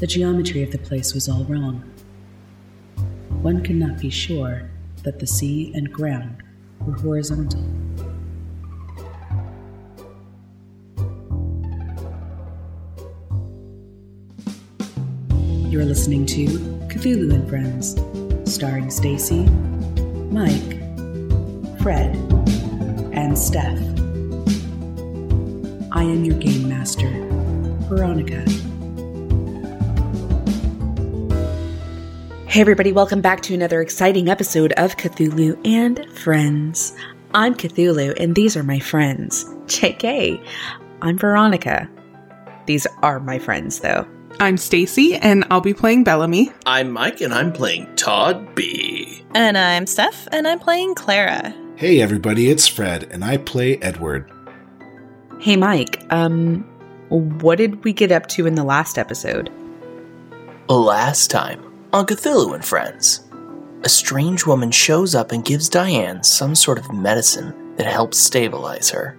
The geometry of the place was all wrong. One could not be sure that the sea and ground were horizontal. You're listening to Cthulhu and Friends, starring Stacy, Mike, Fred, and Steph. I am your game master, Veronica. Hey, everybody, welcome back to another exciting episode of Cthulhu and Friends. I'm Cthulhu, and these are my friends. JK, I'm Veronica. These are my friends, though. I'm Stacy, and I'll be playing Bellamy. I'm Mike, and I'm playing Todd B. And I'm Steph, and I'm playing Clara. Hey everybody, it's Fred, and I play Edward. Hey, Mike, um, what did we get up to in the last episode? Last time on Cthulhu and Friends, a strange woman shows up and gives Diane some sort of medicine that helps stabilize her.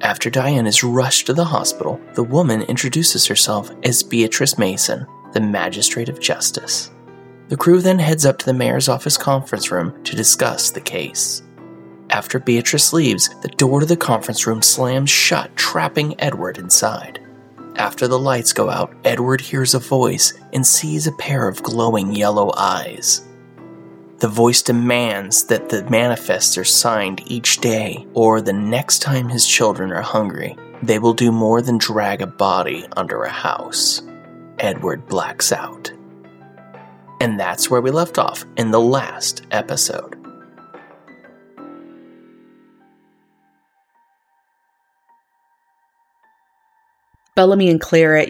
After Diane is rushed to the hospital, the woman introduces herself as Beatrice Mason, the Magistrate of Justice. The crew then heads up to the mayor's office conference room to discuss the case. After Beatrice leaves, the door to the conference room slams shut, trapping Edward inside. After the lights go out, Edward hears a voice and sees a pair of glowing yellow eyes. The voice demands that the manifests are signed each day, or the next time his children are hungry, they will do more than drag a body under a house. Edward blacks out. And that's where we left off in the last episode. Bellamy and Clara,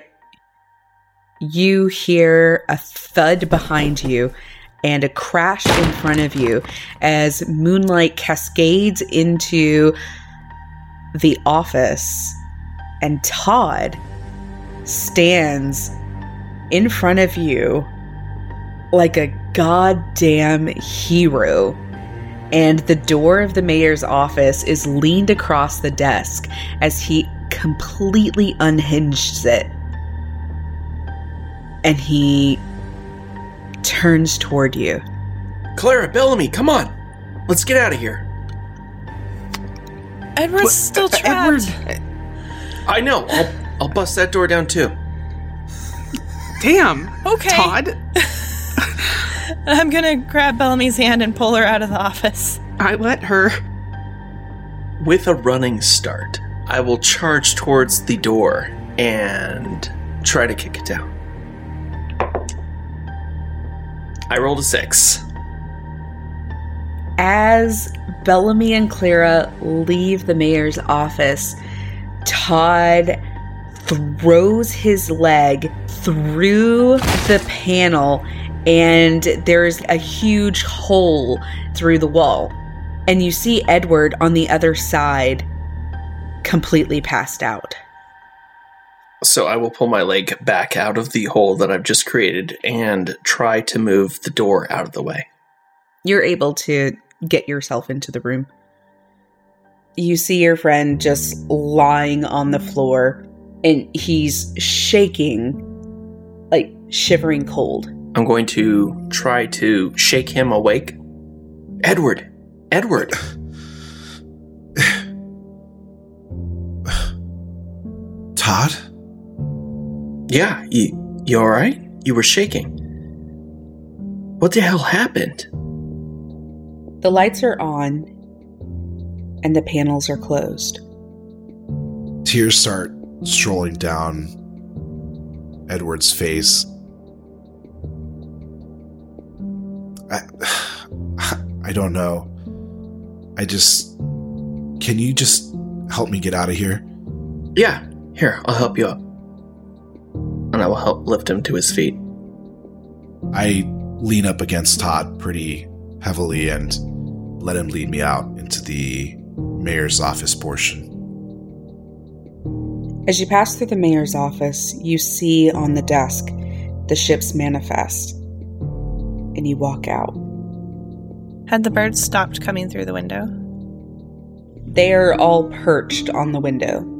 you hear a thud behind you and a crash in front of you as moonlight cascades into the office, and Todd stands in front of you like a goddamn hero. And the door of the mayor's office is leaned across the desk as he completely unhinged it. And he turns toward you. Clara, Bellamy, come on! Let's get out of here. Edward's What- still uh, trapped. Edward, I know, I'll, I'll bust that door down too. damn. Okay. Todd, I'm gonna grab Bellamy's hand and pull her out of the office. I let her. With a running start, I will charge towards the door and try to kick it down. I rolled a six. As Bellamy and Clara leave the mayor's office, Todd throws his leg through the panel, and there's a huge hole through the wall. And you see Edward on the other side, completely passed out. So I will pull my leg back out of the hole that I've just created and try to move the door out of the way. You're able to get yourself into the room. You see your friend just lying on the floor and he's shaking, like shivering cold. I'm going to try to shake him awake. Edward! Edward! Todd? Yeah, you, you alright? You were shaking. What the hell happened? The lights are on and the panels are closed. Tears start strolling down Edward's face. I, I don't know. I just. Can you just help me get out of here? Yeah, here, I'll help you up. And I will help lift him to his feet. I lean up against Todd pretty heavily and let him lead me out into the mayor's office portion. As you pass through the mayor's office, you see on the desk the ship's manifest, and you walk out. Had the birds stopped coming through the window? They are all perched on the window.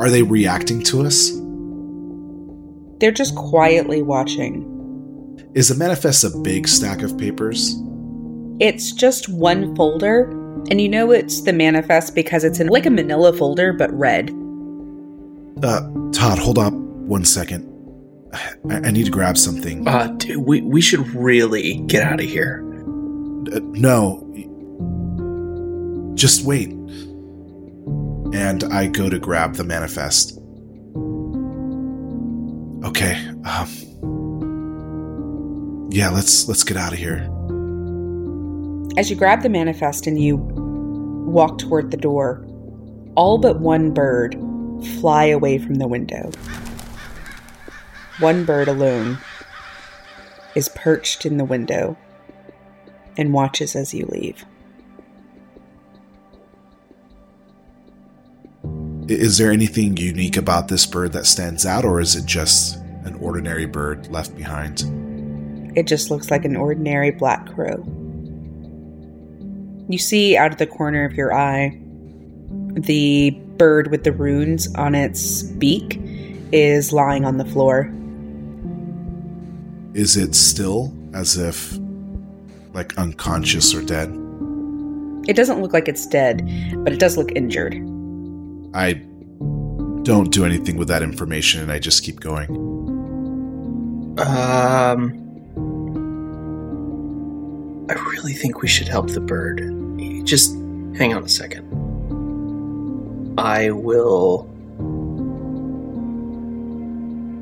Are they reacting to us? They're just quietly watching. Is the manifest a big stack of papers? It's just one folder, and you know it's the manifest because it's in like a manila folder, but red. Uh, Todd, hold up one second. I, I need to grab something. Uh, dude, we, we should really get out of here. Uh, no. Just wait. And I go to grab the manifest. Okay. Um Yeah, let's let's get out of here. As you grab the manifest and you walk toward the door, all but one bird fly away from the window. One bird alone is perched in the window and watches as you leave. Is there anything unique about this bird that stands out or is it just an ordinary bird left behind? It just looks like an ordinary black crow. You see out of the corner of your eye the bird with the runes on its beak is lying on the floor. Is it still as if like unconscious or dead? It doesn't look like it's dead, but it does look injured. I don't do anything with that information and I just keep going. Um, I really think we should help the bird. Just hang on a second. I will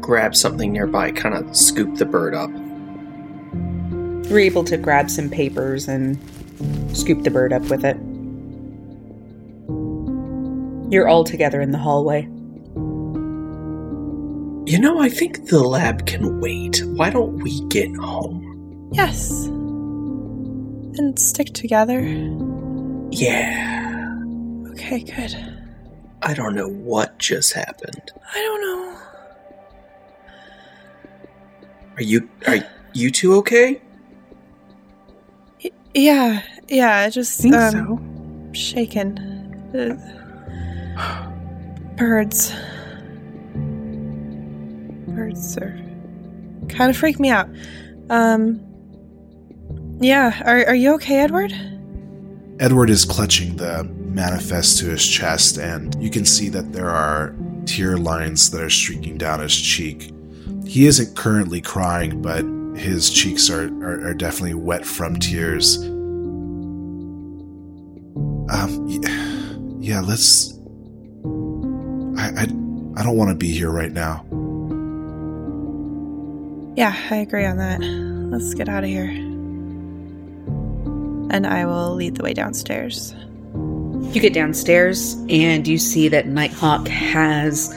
grab something nearby, kind of scoop the bird up. You're able to grab some papers and scoop the bird up with it. You're all together in the hallway. You know, I think the lab can wait. Why don't we get home? Yes. And stick together. Yeah. Okay, good. I don't know what just happened. I don't know. Are you are you two okay? Y- yeah, yeah, I just think um, so. shaken. Uh, birds. Birds are kind of freak me out. Um. Yeah, are are you okay, Edward? Edward is clutching the manifest to his chest, and you can see that there are tear lines that are streaking down his cheek. He isn't currently crying, but his cheeks are, are, are definitely wet from tears. Um, yeah, let's. I, I, I don't want to be here right now. Yeah, I agree on that. Let's get out of here. And I will lead the way downstairs. You get downstairs and you see that Nighthawk has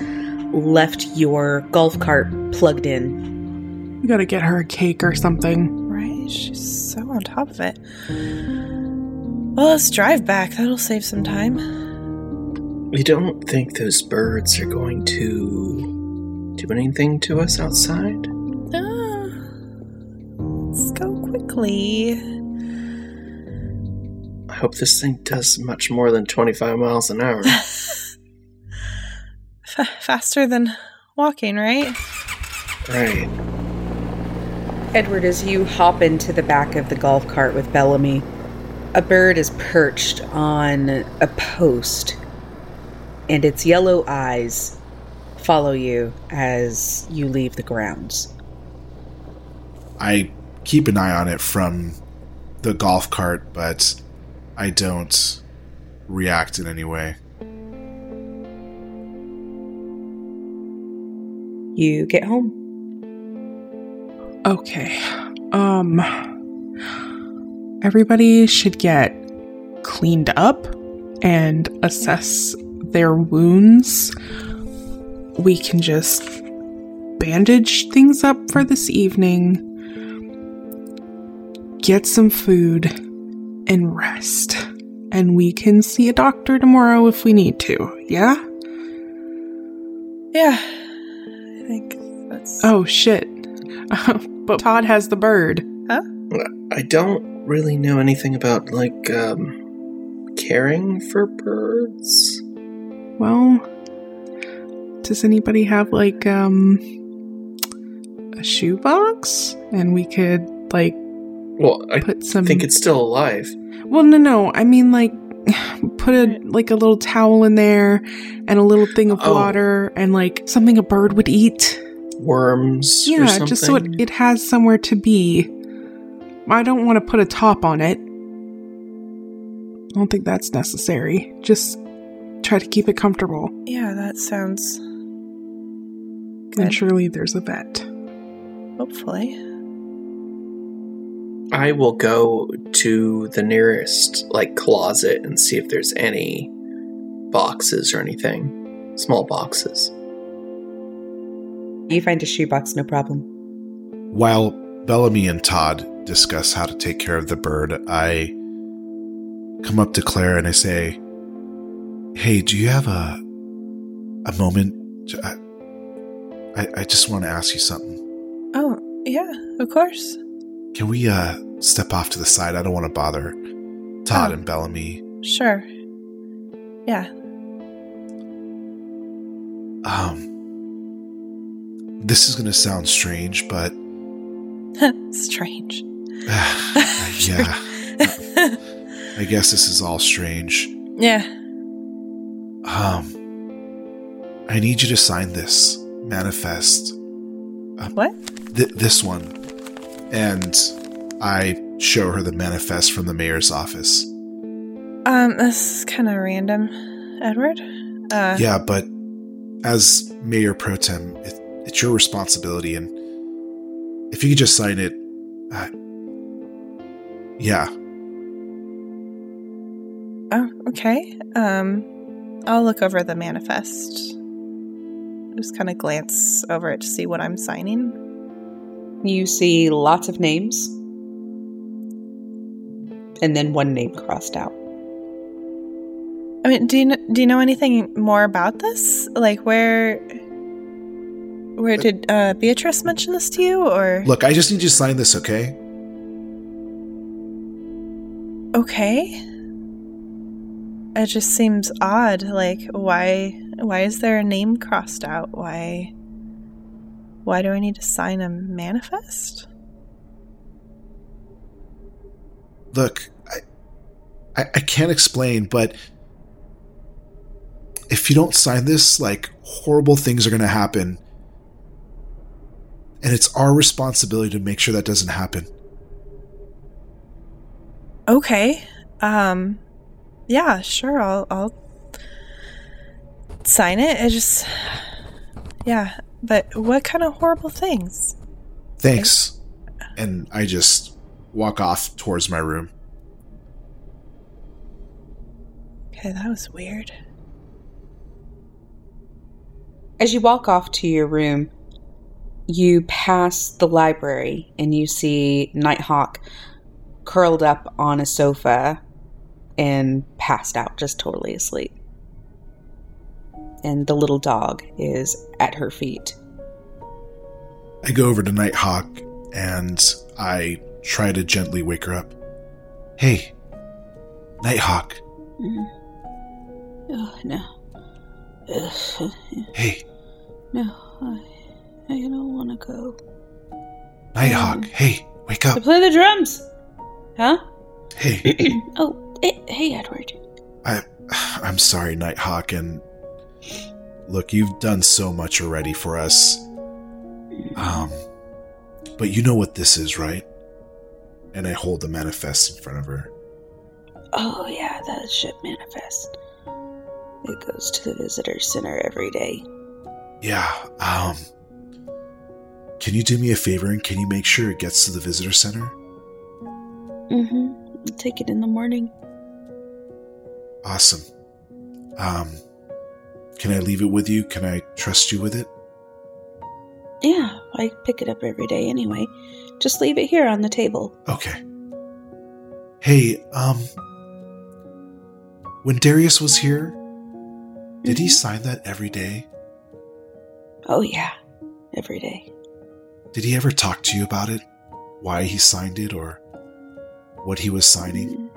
left your golf cart plugged in. We gotta get her a cake or something. Right? She's so on top of it. Well, let's drive back. That'll save some time. You don't think those birds are going to do anything to us outside? Ah, let's go quickly. I hope this thing does much more than 25 miles an hour. F- faster than walking, right? right. Edward, as you hop into the back of the golf cart with Bellamy, a bird is perched on a post, and its yellow eyes follow you as you leave the grounds. I keep an eye on it from the golf cart, but I don't react in any way. You get home. Okay. Um everybody should get cleaned up and assess their wounds. We can just bandage things up for this evening. Get some food and rest. And we can see a doctor tomorrow if we need to. Yeah? Yeah. I think that's. Oh shit. but Todd has the bird. Huh? I don't really know anything about, like, um, caring for birds. Well, does anybody have like um a shoebox and we could like Well, I put some think it's still alive. Well, no, no. I mean like put a like a little towel in there and a little thing of Oh. water and like something a bird would eat. Worms or Yeah, just so it, it has somewhere to be. I don't want to put a top on it. I don't think that's necessary. Just try to keep it comfortable. Yeah, that sounds And Good. surely there's a vet. hopefully. I will go to the nearest like closet and see if there's any boxes or anything. Small boxes. You find a shoebox, no problem. While Bellamy and Todd discuss how to take care of the bird, I come up to Claire and I say, "Hey, do you have a a moment? To, I, I I just want to ask you something. Oh, yeah, of course. Can we uh step off to the side? I don't want to bother Todd Oh. and Bellamy. Sure. Yeah. Um, this is gonna sound strange, but Strange. yeah, I guess this is all strange. yeah. Um, I need you to sign this manifest. What? Th- this one. And I show her the manifest from the mayor's office. Um, this is kind of random, Edward. Uh, yeah, but as mayor pro tem, it, it's your responsibility. And if you could just sign it, uh, yeah. Oh, okay. Um, I'll look over the manifest. Just kind of glance over it to see what I'm signing. You see lots of names, and then one name crossed out. I mean, do you kn- do you know anything more about this? Like, where where did uh, Beatrice mention this to you, or Look, I just need you to sign this, okay? okay? It just seems odd. Like, why why is there a name crossed out? Why why do I need to sign a manifest? Look, I, I, I can't explain, but if you don't sign this, like horrible things are going to happen. And it's our responsibility to make sure that doesn't happen. Okay. Um yeah, sure. I'll I'll sign it. I just Yeah, but what kind of horrible things? Thanks. And I just walk off towards my room. Okay, that was weird. As you walk off to your room, you pass the library and you see Nighthawk curled up on a sofa and passed out, just totally asleep. And the little dog is at her feet. I go over to Nighthawk and I try to gently wake her up. Hey, Nighthawk. Mm. Oh, no. Ugh, Hey, no, I, I don't want to go. Nighthawk. Um, hey, wake up. To play the drums! Huh? Hey, oh, eh, hey, Edward. I, I'm sorry, Nighthawk, and look, you've done so much already for us. Um, but you know what this is, right? And I hold the manifest in front of her. Oh, yeah, that ship manifest. It goes to the visitor center every day. Yeah. Um, can you do me a favor and can you make sure it gets to the visitor center? Mm-hmm. I'll Take it in the morning. Awesome. Um, can I leave it with you? Can I trust you with it? Yeah, I pick it up every day anyway. Just leave it here on the table. Okay. Hey, um, when Darius was here, did he sign that every day? Oh, yeah, every day. Did he ever talk to you about it? Why he signed it or what he was signing?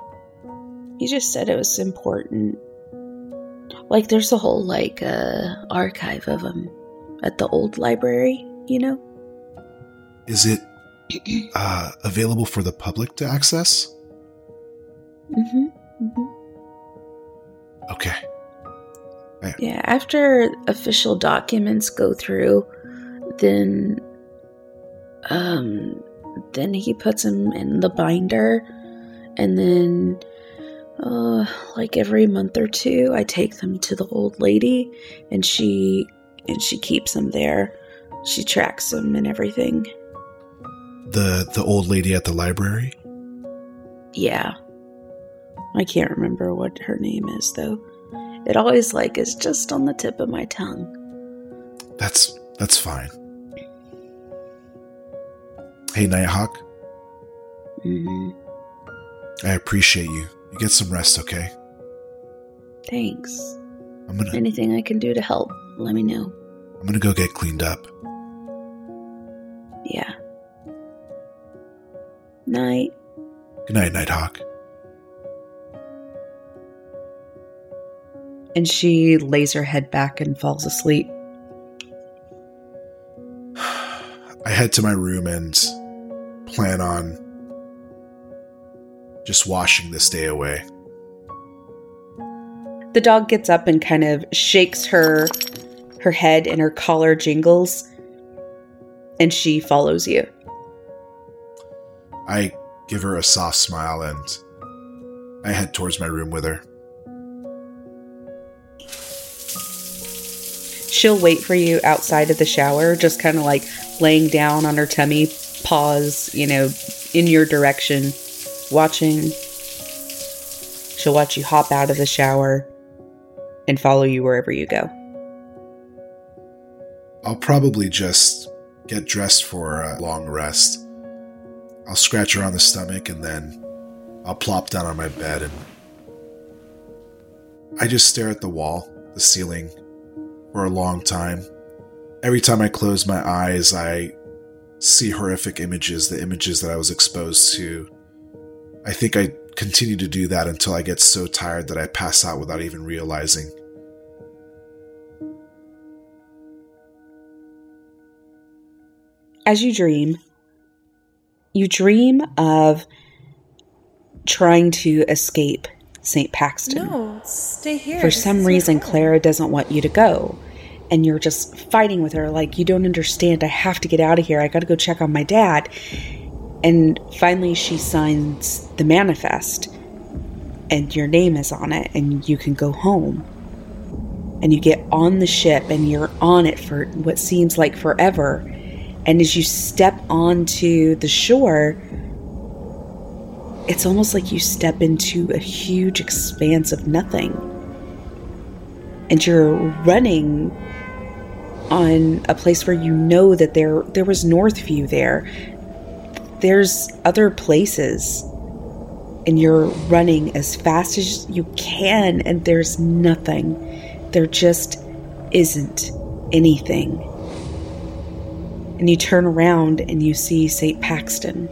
He just said it was important. Like, there's a whole, like, uh, archive of them at the old library, you know? Is it uh, available for the public to access? Mm-hmm. Okay. Yeah, after official documents go through, then um then he puts them in the binder and then uh like every month or two I take them to the old lady and she and she keeps them there. She tracks them and everything. The the old lady at the library? Yeah. I can't remember what her name is though. It always like is just on the tip of my tongue. That's that's fine. Hey Nighthawk, Mm-hmm. I appreciate you. You get some rest, okay? Thanks. I'm gonna Anything I can do to help, let me know. I'm gonna go get cleaned up. Yeah. Night. Good night, Nighthawk. And she lays her head back and falls asleep. I head to my room and plan on just washing this day away. The dog gets up and kind of shakes her her head and her collar jingles and she follows you. I give her a soft smile and I head towards my room with her. She'll wait for you outside of the shower, just kind of like laying down on her tummy, paws, you know, in your direction, watching. She'll watch you hop out of the shower and follow you wherever you go. I'll probably just get dressed for a long rest. I'll scratch her on the stomach and then I'll plop down on my bed and I just stare at the wall, the ceiling, for a long time. Every time I close my eyes, I see horrific images, the images that I was exposed to. I think I continue to do that until I get so tired that I pass out without even realizing. As you dream, you dream of trying to escape St. Paxton. No, stay here. For some is reason. Clara doesn't want you to go. And you're just fighting with her, like, you don't understand. I have to get out of here. I got to go check on my dad. And finally, she signs the manifest, and your name is on it, and you can go home. And you get on the ship, and you're on it for what seems like forever. And as you step onto the shore, it's almost like you step into a huge expanse of nothing and you're running on a place where you know that there there was Northview there. There's other places. And you're running as fast as you can and there's nothing. There just isn't anything. And you turn around and you see St. Paxton.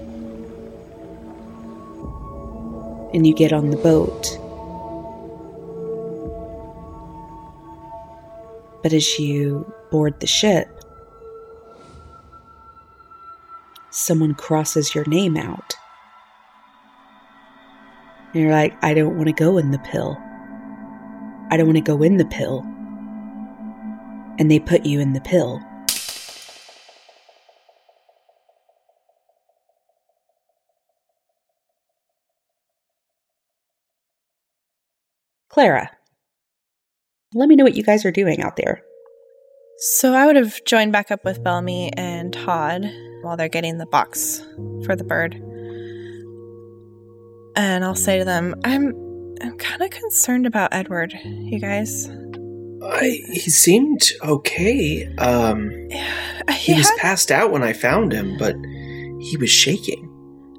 And you get on the boat. But as you board the ship, someone crosses your name out. And you're like, I don't want to go in the pill. I don't want to go in the pill. And they put you in the pill. Clara, let me know what you guys are doing out there. So I would have joined back up with Bellamy and Todd while they're getting the box for the bird. And I'll say to them, I'm I'm kind of concerned about Edward, you guys. I, he seemed okay. Um, He he was had, passed out when I found him, but he was shaking.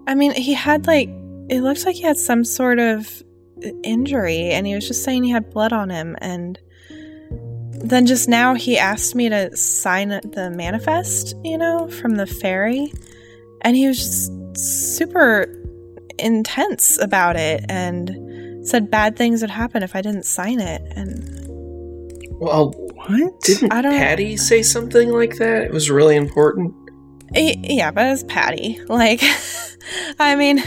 I mean, he had like it looked like he had some sort of injury and he was just saying he had blood on him and then just now he asked me to sign the manifest, you know, from the ferry and he was just super intense about it and said bad things would happen if I didn't sign it and Well, What? didn't I don't- Patty say something like that? It was really important. Yeah, but it's Patty. Like, I mean,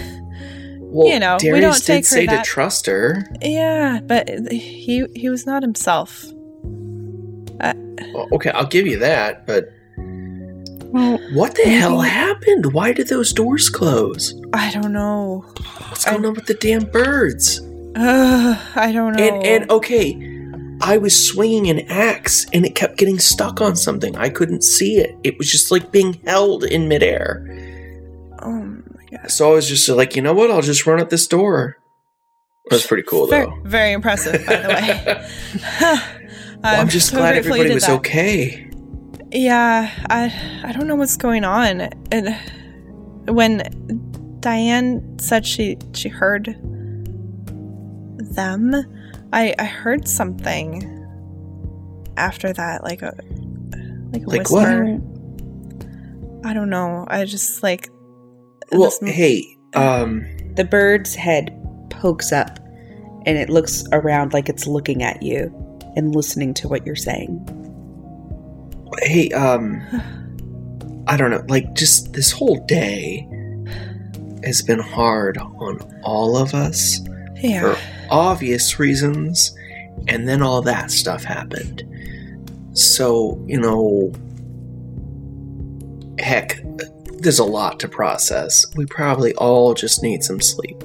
well, you know, Darius we don't did take her say that- to trust her. yeah, but he he was not himself. Well, okay, I'll give you that, but Well, what the hell happened? Why did those doors close? I don't know. What's going on with the damn birds? Uh, I don't know. And and okay, I was swinging an axe and it kept getting stuck on something. I couldn't see it. It was just like being held in midair. oh my god, So I was just like, you know what? I'll just run at this door. That's pretty cool, very, though. very impressive, by the way. Well, I'm just so glad everybody was that. okay. Yeah, I I don't know what's going on. And when Diane said she she heard them, I I heard something after that, like a like a Like what? whisper. I don't know. I just like Well, m- hey, um, The bird's head pokes up and it looks around like it's looking at you and listening to what you're saying. hey, um, I don't know. Like, just this whole day has been hard on all of us yeah. for obvious reasons, and then all that stuff happened. So, you know, heck, there's a lot to process. We probably all just need some sleep.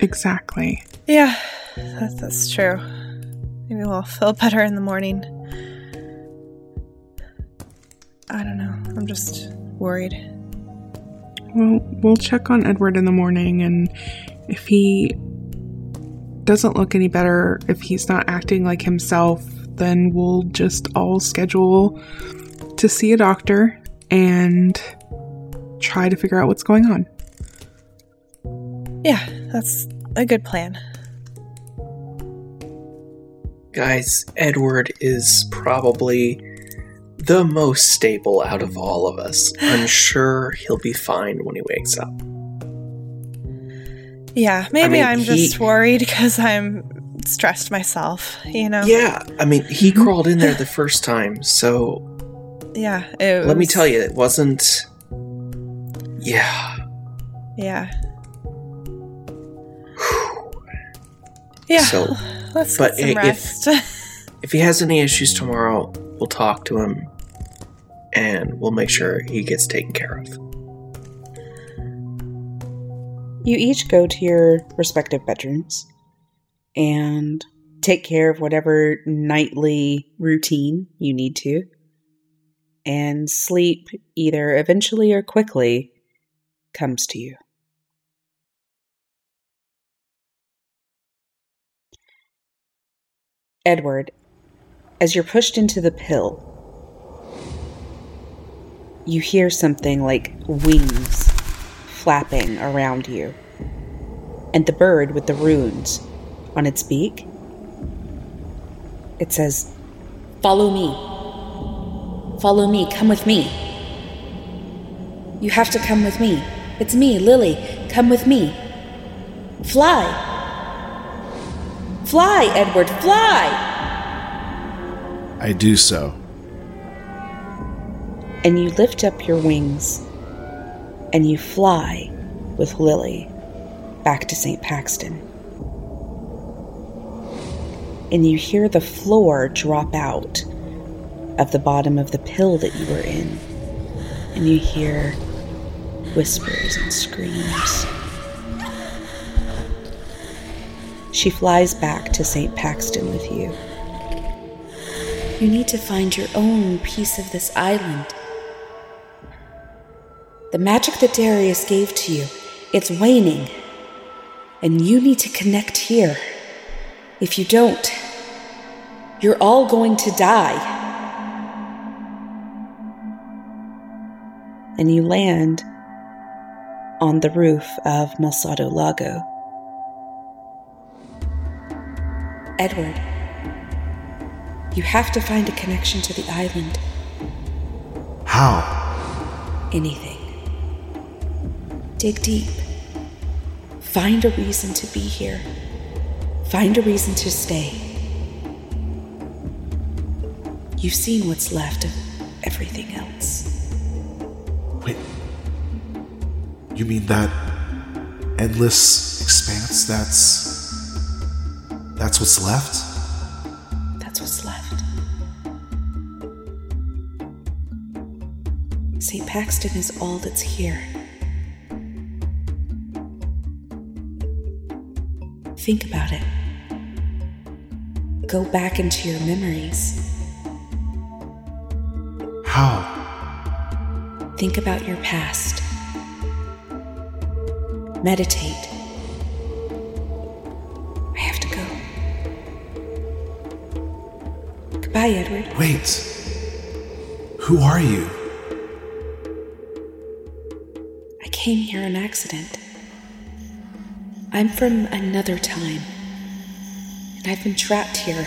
exactly. Yeah, that, that's true. Maybe we'll all feel better in the morning. I don't know. I'm just worried. Well, we'll check on Edward in the morning, and if he doesn't look any better, if he's not acting like himself, then we'll just all schedule to see a doctor and try to figure out what's going on. Yeah, that's a good plan. Guys, Edward is probably the most stable out of all of us. I'm sure he'll be fine when he wakes up. Yeah, maybe I'm he- just worried because I'm stressed myself, you know? Yeah, I mean, he crawled in there the first time, so Yeah. It let me tell you, it wasn't. Yeah. Yeah. Yeah. So, let's but get some if- rest. if he has any issues tomorrow, we'll talk to him and we'll make sure he gets taken care of. You each go to your respective bedrooms and take care of whatever nightly routine you need to and sleep either eventually or quickly comes to you. Edward, as you're pushed into the pill, you hear something like wings flapping around you. And the bird with the runes on its beak, it says, Follow me. Follow me. Come with me. You have to come with me. It's me, Lily. Come with me. Fly. Fly, Edward, fly! I do so. and you lift up your wings and you fly with Lily back to St. Paxton. And you hear the floor drop out of the bottom of the pill that you were in. And you hear whispers and screams. She flies back to St. Paxton with you. You need to find your own piece of this island. The magic that Darius gave to you, it's waning. And you need to connect here. If you don't, you're all going to die. and you land on the roof of Malsado Lago. Edward, you have to find a connection to the island. How? Anything. Dig deep. Find a reason to be here. Find a reason to stay. You've seen what's left of everything else. Wait, You mean that endless expanse that's. That's what's left? That's what's left. St. Paxton is all that's here. Think about it. Go back into your memories. How? Think about your past. Meditate. Goodbye, Edward. Wait. Who are you? I came here on accident. I'm from another time, and I've been trapped here.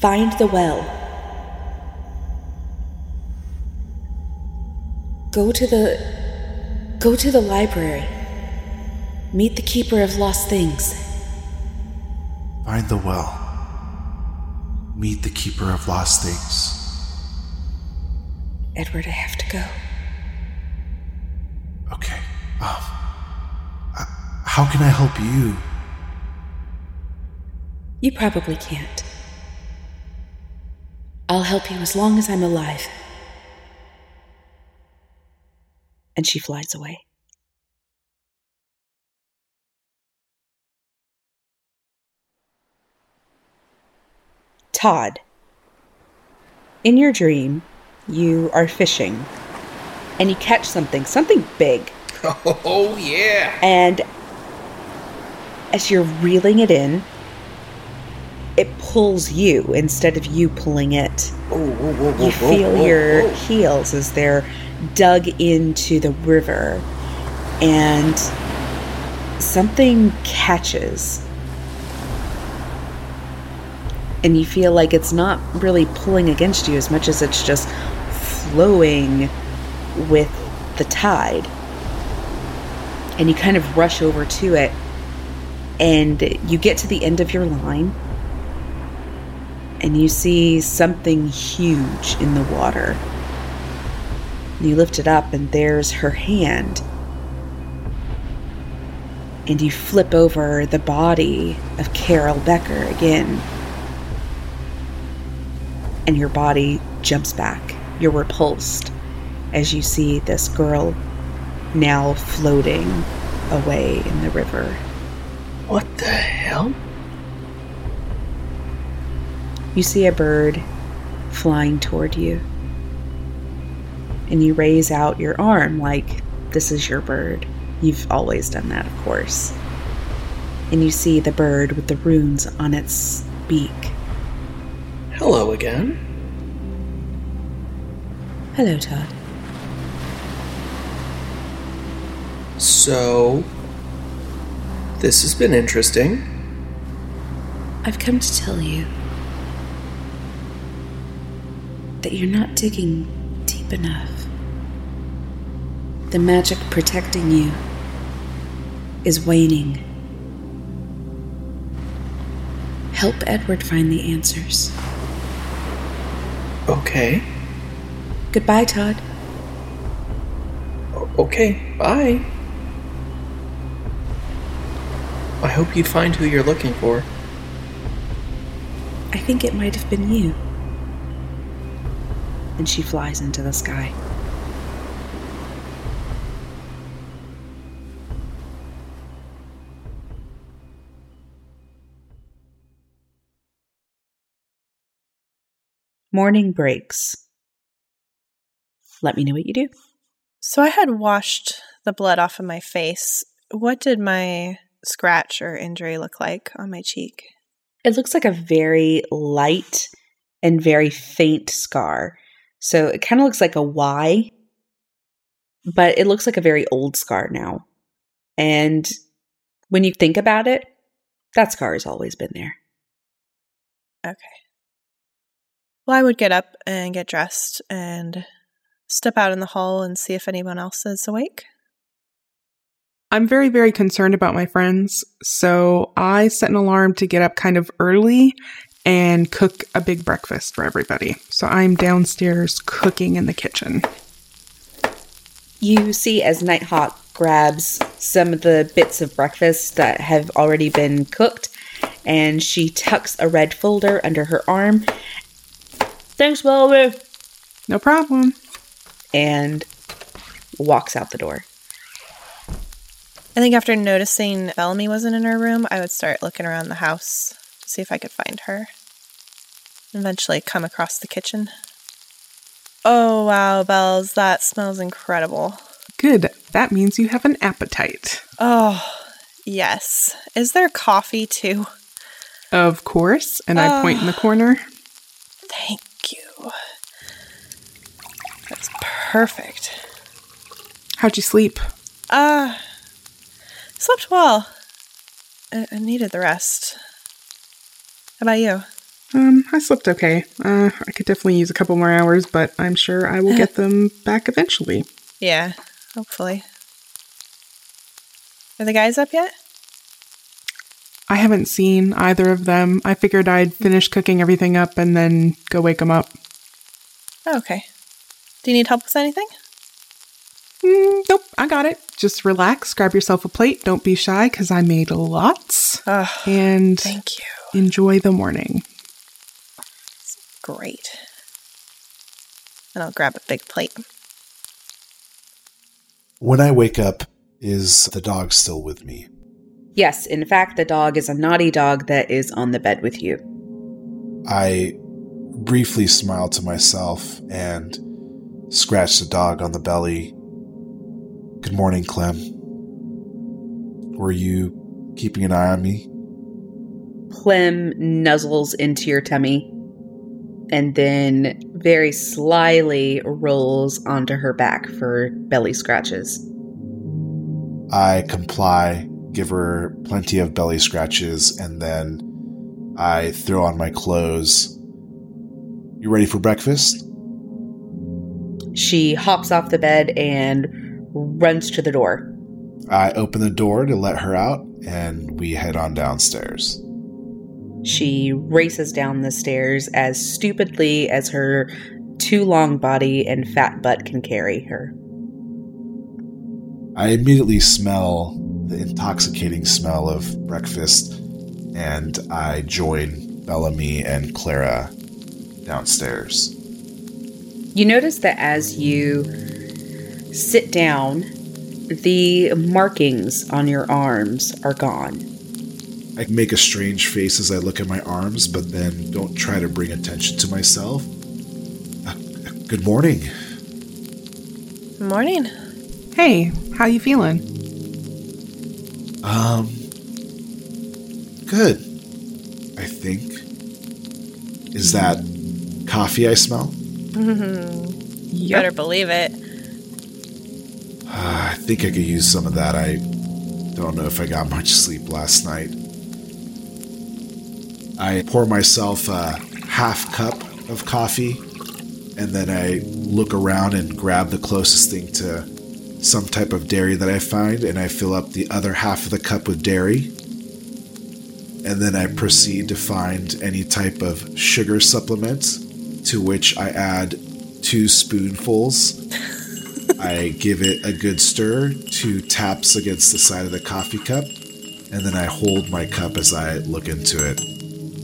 Find the well. Go to the. Go to the library. Meet the keeper of lost things. Find the well. Meet the keeper of lost things. Edward, I have to go. Okay. Um. uh, How can I help you? You probably can't. I'll help you as long as I'm alive. And she flies away. Todd, in your dream, you are fishing and you catch something, something big. Oh, yeah. And as you're reeling it in, it pulls you instead of you pulling it. Oh, You feel your heels as they're dug into the river, and something catches. And you feel like it's not really pulling against you as much as it's just flowing with the tide. And you kind of rush over to it, and you get to the end of your line and you see something huge in the water. You lift it up, and there's her hand. And you flip over the body of Carol Becker again. And your body jumps back. You're repulsed as you see this girl now floating away in the river. What the hell? You see a bird flying toward you. And you raise out your arm like this is your bird. You've always done that, of course. And you see the bird with the runes on its beak. Hello again. Hello, Todd. So, this has been interesting. I've come to tell you that you're not digging deep enough. The magic protecting you is waning. Help Edward find the answers. Okay. Goodbye, Todd. O- Okay, bye. I hope you find who you're looking for. I think it might have been you. And she flies into the sky. Morning breaks. Let me know what you do. So I had washed the blood off of my face. What did my scratch or injury look like on my cheek? It looks like a very light and very faint scar. So it kind of looks like a Y, but it looks like a very old scar now. And when you think about it, that scar has always been there. Okay. Well, I would get up and get dressed and step out in the hall and see if anyone else is awake. I'm very, very concerned about my friends. So I set an alarm to get up kind of early and cook a big breakfast for everybody. So I'm downstairs cooking in the kitchen. You see as Nighthawk grabs some of the bits of breakfast that have already been cooked and she tucks a red folder under her arm. Thanks, Bellamy. No problem. And walks out the door. I think after noticing Bellamy wasn't in her room, I would start looking around the house, to see if I could find her. Eventually come across the kitchen. Oh wow, Bells, that smells incredible. Good. That means you have an appetite. Oh, yes. Is there coffee too? Of course. And I point in the corner. Thank you. That's perfect. How'd you sleep? Uh, slept well. I, I needed the rest. How about you? Um, I slept okay. Uh, I could definitely use a couple more hours, but I'm sure I will get them back eventually. Yeah, hopefully. Are the guys up yet? I haven't seen either of them. I figured I'd finish cooking everything up and then go wake them up. Oh, okay. Do you need help with anything? Mm, nope, I got it. Just relax, grab yourself a plate. Don't be shy because I made lots. Oh, and thank you. enjoy the morning. Great. And I'll grab a big plate. When I wake up, is the dog still with me? Yes, in fact, the dog is a naughty dog that is on the bed with you. I briefly smile to myself and scratch the dog on the belly. Good morning, Clem. Were you keeping an eye on me? Clem nuzzles into your tummy and then very slyly rolls onto her back for belly scratches. I comply, give her plenty of belly scratches, and then I throw on my clothes. You ready for breakfast? She hops off the bed and runs to the door. I open the door to let her out, and we head on downstairs. She races down the stairs as stupidly as her too long body and fat butt can carry her. I immediately smell the intoxicating smell of breakfast, and I join Bellamy and Clara downstairs. You notice that as you sit down, the markings on your arms are gone. I make a strange face as I look at my arms, but then don't try to bring attention to myself. Uh, good morning. Morning. Hey, how you feeling? Um, good. I think. Is that coffee I smell? You better believe it. Uh, I think I could use some of that. I don't know if I got much sleep last night. I pour myself a half cup of coffee, and then I look around and grab the closest thing to some type of dairy that I find, and I fill up the other half of the cup with dairy. And then I proceed to find any type of sugar supplement, to which I add two spoonfuls. I give it a good stir, two taps against the side of the coffee cup, and then I hold my cup as I look into it.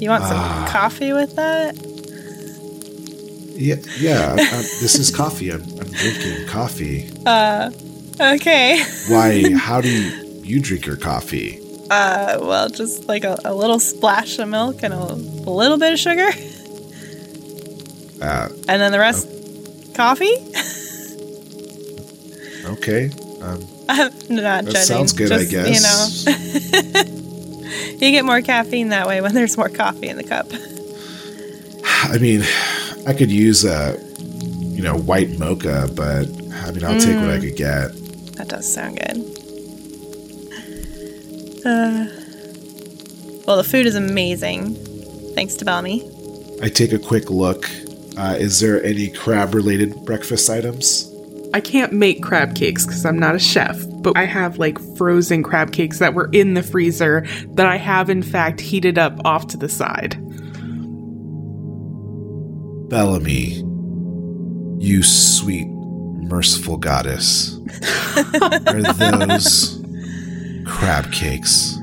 You want some coffee with that? Yeah, yeah. uh, this is coffee. I'm, I'm drinking coffee. Uh, okay. Why? How do you, you drink your coffee? Uh, well, just like a, a little splash of milk and a, a little bit of sugar, Uh, and then the rest coffee. okay. Um, I'm not that judging. sounds good, I guess. You know, you get more caffeine that way when there's more coffee in the cup. I mean, I could use a, you know, white mocha, but I mean, I'll take what I could get. That does sound good. Uh, well, the food is amazing. Thanks to Bellamy. I take a quick look. Uh, is there any crab related breakfast items? I can't make crab cakes because I'm not a chef, but I have like frozen crab cakes that were in the freezer that I have in fact heated up off to the side. Bellamy, you sweet, merciful goddess, are those crab cakes?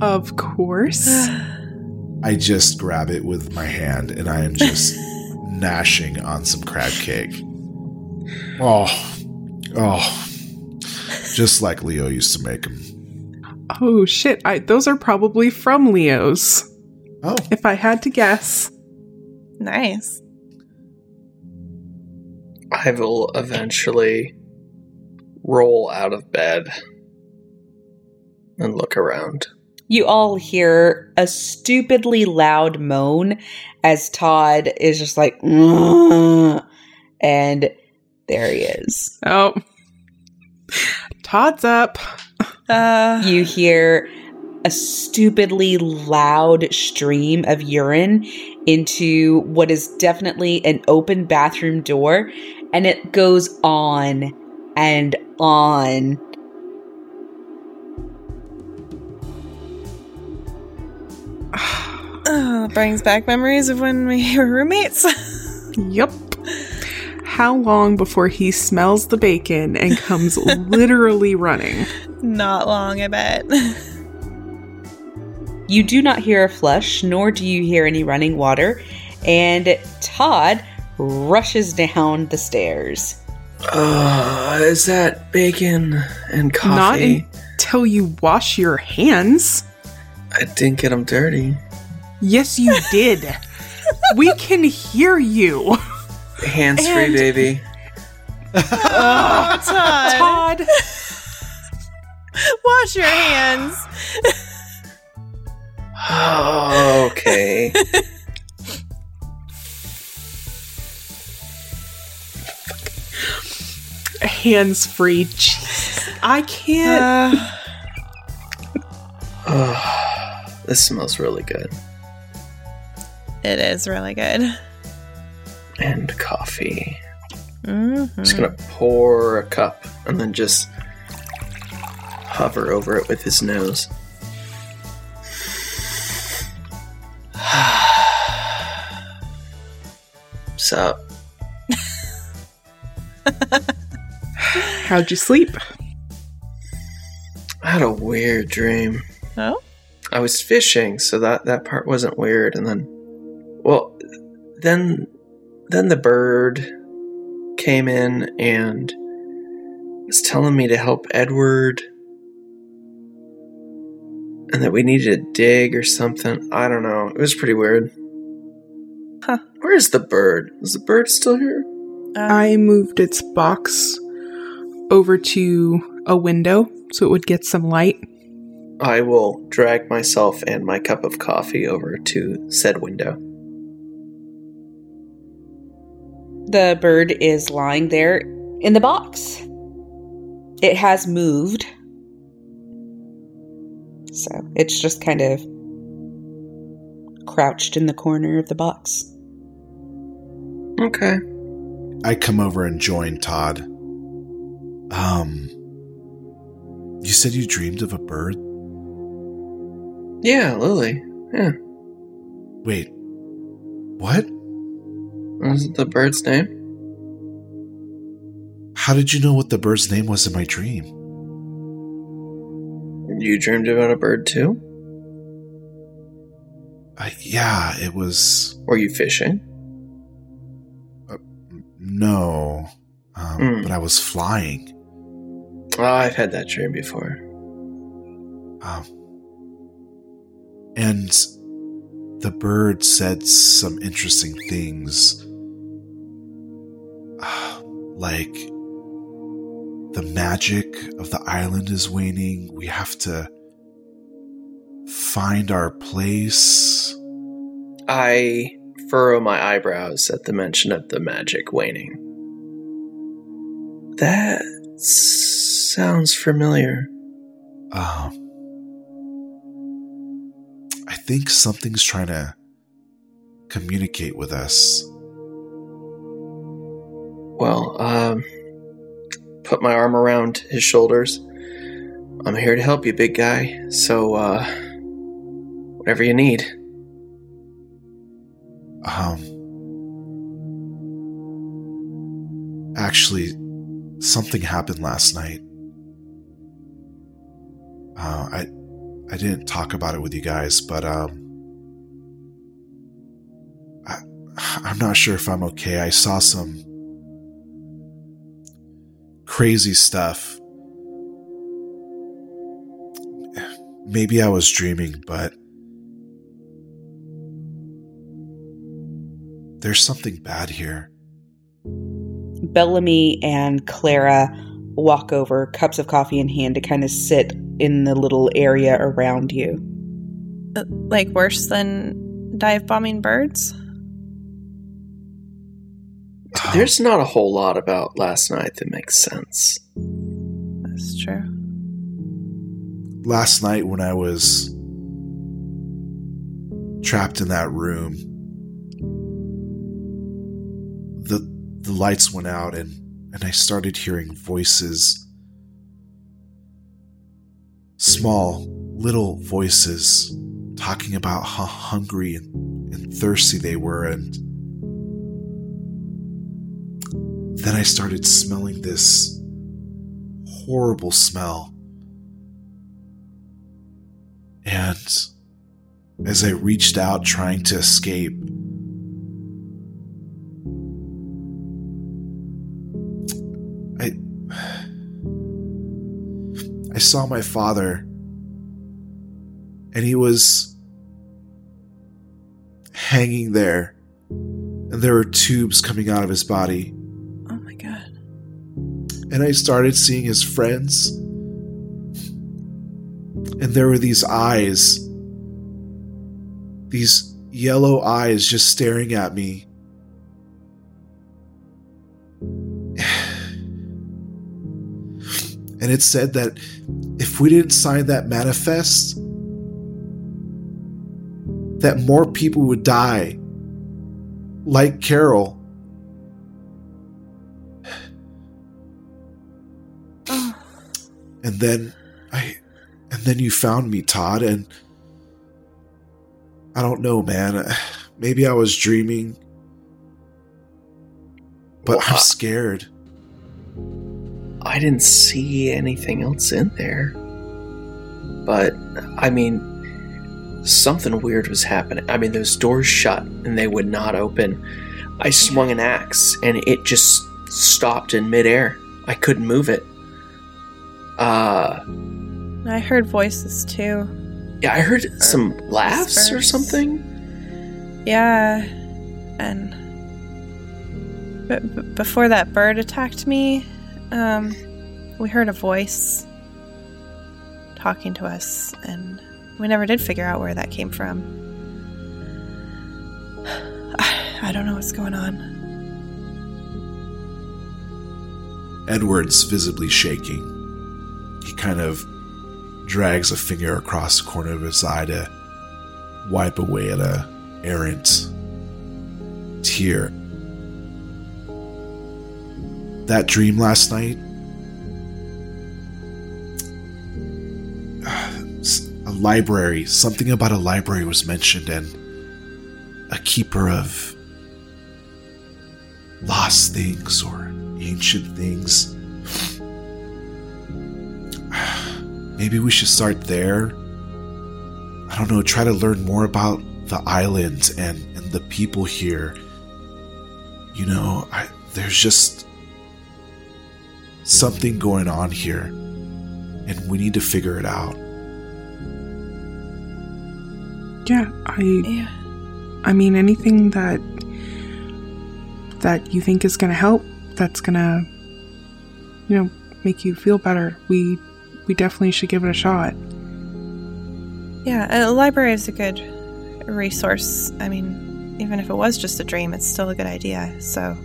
Of course. I just grab it with my hand and I am just gnashing on some crab cake. Oh, oh, just like Leo used to make them. Oh shit! I, those are probably from Leo's. Oh, If I had to guess. Nice. I will eventually roll out of bed and look around. You all hear a stupidly loud moan as Todd is just like, "Ugh," and there he is. Oh, Todd's up. Uh, You hear a stupidly loud stream of urine into what is definitely an open bathroom door, and it goes on and on. Uh, brings back memories of when we were roommates. Yup. How long before he smells the bacon and comes literally running? Not long, I bet. You do not hear a flush, nor do you hear any running water, and Todd rushes down the stairs. Uh, is that bacon and coffee? Not until you wash your hands. I didn't get them dirty. Yes, you did. we can hear you. Hands free, And- baby. oh, Todd. Todd. Wash your hands. Oh, okay. Hands free. Jesus. I can't. Uh, Oh, this smells really good. it is really good. And coffee. Mhm. Just gonna pour a cup and then just hover over it with his nose. so, How'd you sleep? I had a weird dream. Oh? I was fishing, so that that part wasn't weird. And then, well, then then the bird came in and was telling me to help Edward, and that we needed to dig or something. I don't know. It was pretty weird. Huh. Where is the bird? Is the bird still here? Uh, I moved its box over to a window so it would get some light. I will drag myself and my cup of coffee over to said window. The bird is lying there in the box. It has moved. So it's just kind of crouched in the corner of the box. Okay. I come over and join Todd. Um, you said you dreamed of a bird? Yeah, Lily. Yeah. Wait, what? Was it the bird's name? How did you know what the bird's name was in my dream? You dreamed about a bird too? I, yeah, it was. Were you fishing? No. Um, Hmm. But I was flying. Oh, I've had that dream before. Um, and the bird said some interesting things. Like, the magic of the island is waning. We have to find our place. I furrow my eyebrows at the mention of the magic waning. That sounds familiar. Um, think something's trying to communicate with us. Well, um, put my arm around his shoulders. I'm here to help you, big guy. So, uh, whatever you need. Um, actually, something happened last night. Uh, I I didn't talk about it with you guys, but um, I, I'm not sure if I'm okay. I saw some crazy stuff. Maybe I was dreaming, but there's something bad here. Bellamy and Clara walk over, cups of coffee in hand, to kind of sit in the little area around you. Uh, like worse than dive bombing birds? There's not a whole lot about last night that makes sense. That's true. Last night, when I was trapped in that room, the the lights went out and and I started hearing voices small little voices talking about how hungry and, and thirsty they were and then I started smelling this horrible smell. And as I reached out trying to escape, I saw my father and he was hanging there and there were tubes coming out of his body Oh my god. and I started seeing his friends. And there were these eyes, these yellow eyes just staring at me. And it said that if we didn't sign that manifest, that more people would die, like Carol. and then I and then you found me, Todd, and I don't know, man. Maybe I was dreaming. But well, I'm scared. I didn't see anything else in there. But I mean something weird was happening. I mean those doors shut and they would not open. I swung an axe and it just stopped in midair. I couldn't move it. Uh, I heard voices too. Yeah, I heard some laughs whispers. or something. Yeah, and b- b- before that bird attacked me, um, we heard a voice talking to us, and we never did figure out where that came from. I don't know what's going on. Edward's visibly shaking he kind of drags a finger across the corner of his eye to wipe away at a errant tear. That dream last night, a library, something about a library was mentioned, and a keeper of lost things or ancient things. Maybe we should start there. I don't know, try to learn more about the island and, and the people here. You know, I, there's just something going on here, and we need to figure it out. Yeah, I. Yeah. I mean, anything that that you think is going to help, that's going to, you know, make you feel better. We we definitely should give it a shot. Yeah, a library is a good resource. I mean, even if it was just a dream, it's still a good idea. So,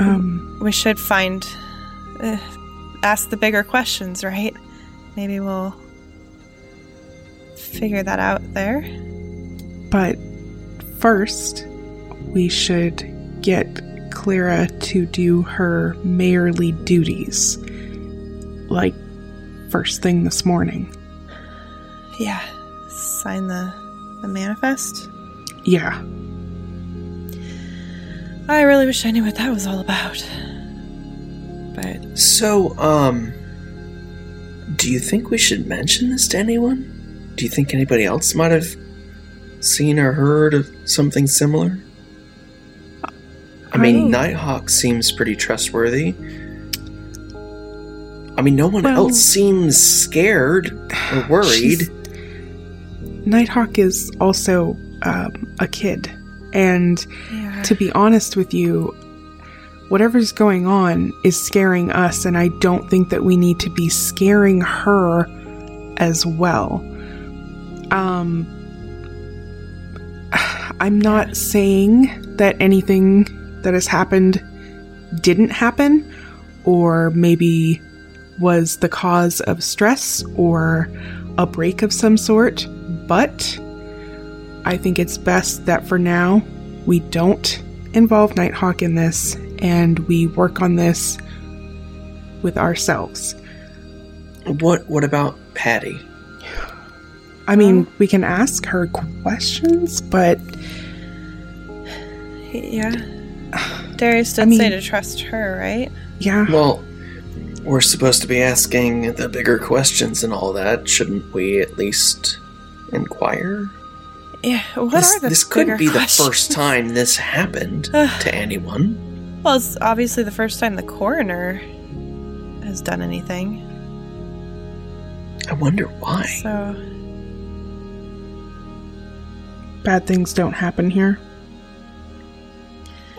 um, we should find, uh, ask the bigger questions, right? Maybe we'll figure that out there. But first, we should get Clara to do her mayorly duties like first thing this morning. Yeah. Sign the the manifest? Yeah. I really wish I knew what that was all about. But So, um, do you think we should mention this to anyone? Do you think anybody else might have seen or heard of something similar? I mean, Oh. Nighthawk seems pretty trustworthy. I mean, no one Well- else seems scared or worried. Nighthawk is also um, a kid, and yeah. to be honest with you, whatever's going on is scaring us, and I don't think that we need to be scaring her as well. Um, I'm not saying that anything that has happened didn't happen, or maybe was the cause of stress or a break of some sort, but I think it's best that for now we don't involve Nighthawk in this and we work on this with ourselves. What What about Patty? I mean, we can ask her questions, but yeah. Darius did I mean- say to trust her, right? yeah, Well, we're supposed to be asking the bigger questions and all that. Shouldn't we at least inquire? Yeah. What this are the this couldn't bigger be the first time this happened to anyone. Well, it's obviously the first time the coroner has done anything. I wonder why. So bad things don't happen here.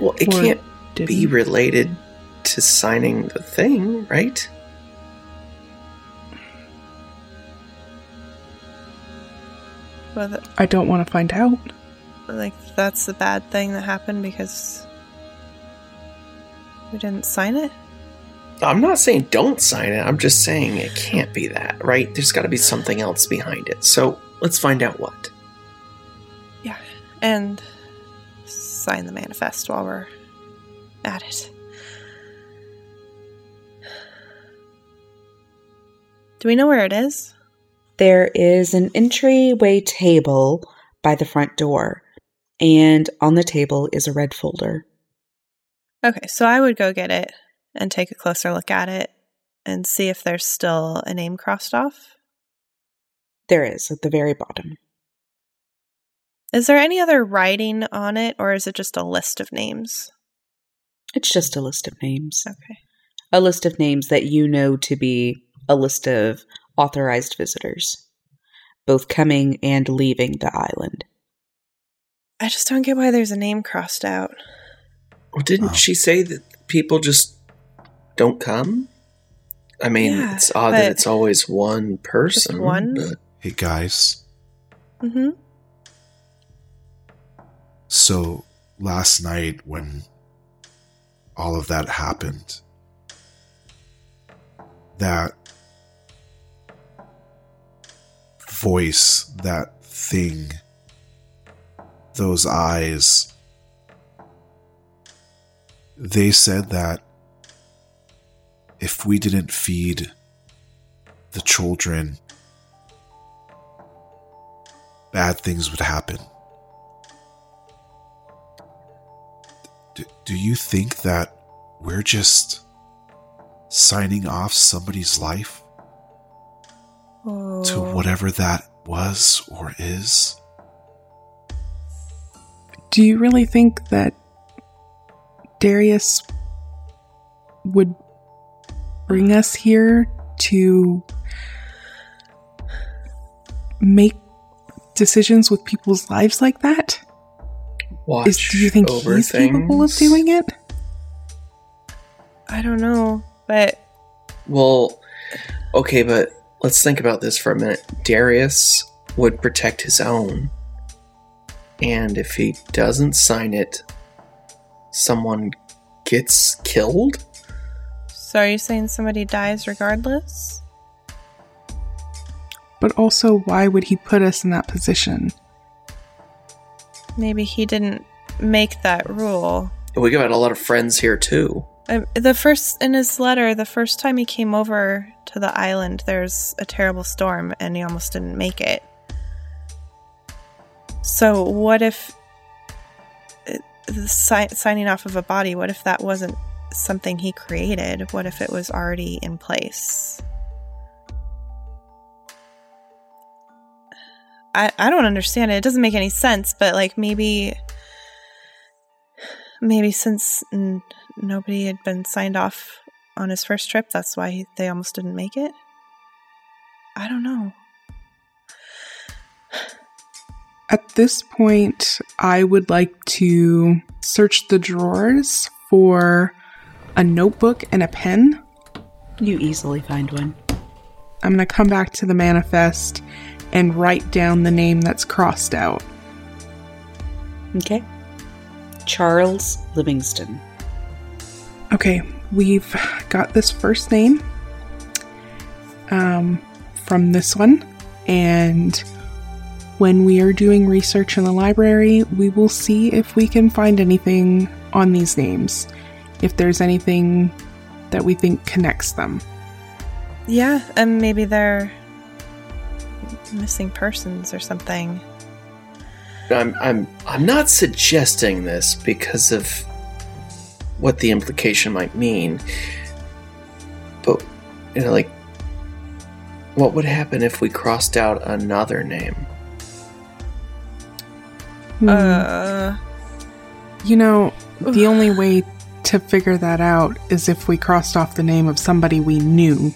Well, it Or can't be didn't. related to signing the thing, right? well, th- I don't want to find out. like that's the bad thing that happened because we didn't sign it. I'm not saying don't sign it. I'm just saying it can't be that, right? There's got to be something else behind it. So let's find out what. Yeah, and sign the manifest while we're at it. Do we know where it is? There is an entryway table by the front door, and on the table is a red folder. Okay, so I would go get it and take a closer look at it and see if there's still a name crossed off. There is at the very bottom. Is there any other writing on it, or is it just a list of names? It's just a list of names. Okay. A list of names that you know to be a list of authorized visitors, both coming and leaving the island. I just don't get why there's a name crossed out. Well, didn't Oh. she say that people just don't come? I mean, Yeah, it's odd that it's always one person. one? but- Hey guys, Mm-hmm. so last night when all of that happened, that voice, that thing, those eyes, they said that if we didn't feed the children, bad things would happen. Do, do you think that we're just signing off somebody's life to Oh. whatever that was or is? Do you really think that Darius would bring us here to make decisions with people's lives like that? Watch Is, do you think over he's capable of doing it? I don't know, but Well, okay, but let's think about this for a minute. Darius would protect his own. And if he doesn't sign it, someone gets killed? so are you saying somebody dies regardless? But also, why would he put us in that position? Maybe he didn't make that rule. We got a lot of friends here too. Um, the first in his letter, the first time he came over to the island, there's a terrible storm, and he almost didn't make it. So what if the si- signing off of a body? What if that wasn't something he created? What if it was already in place? I, I don't understand it. It doesn't make any sense, but like maybe maybe since n- nobody had been signed off on his first trip, that's why he, they almost didn't make it. I don't know. At this point, I would like to search the drawers for a notebook and a pen. You easily find one. I'm going to come back to the manifest and write down the name that's crossed out. Okay. Charles Livingston. Okay, we've got this first name um, from this one, and when we are doing research in the library, we will see if we can find anything on these names, if there's anything that we think connects them. Yeah, and maybe they're missing persons or something. I'm I'm I'm not suggesting this because of what the implication might mean. But you know, like what would happen if we crossed out another name? Hmm. Uh, you know, the only way to figure that out is if we crossed off the name of somebody we knew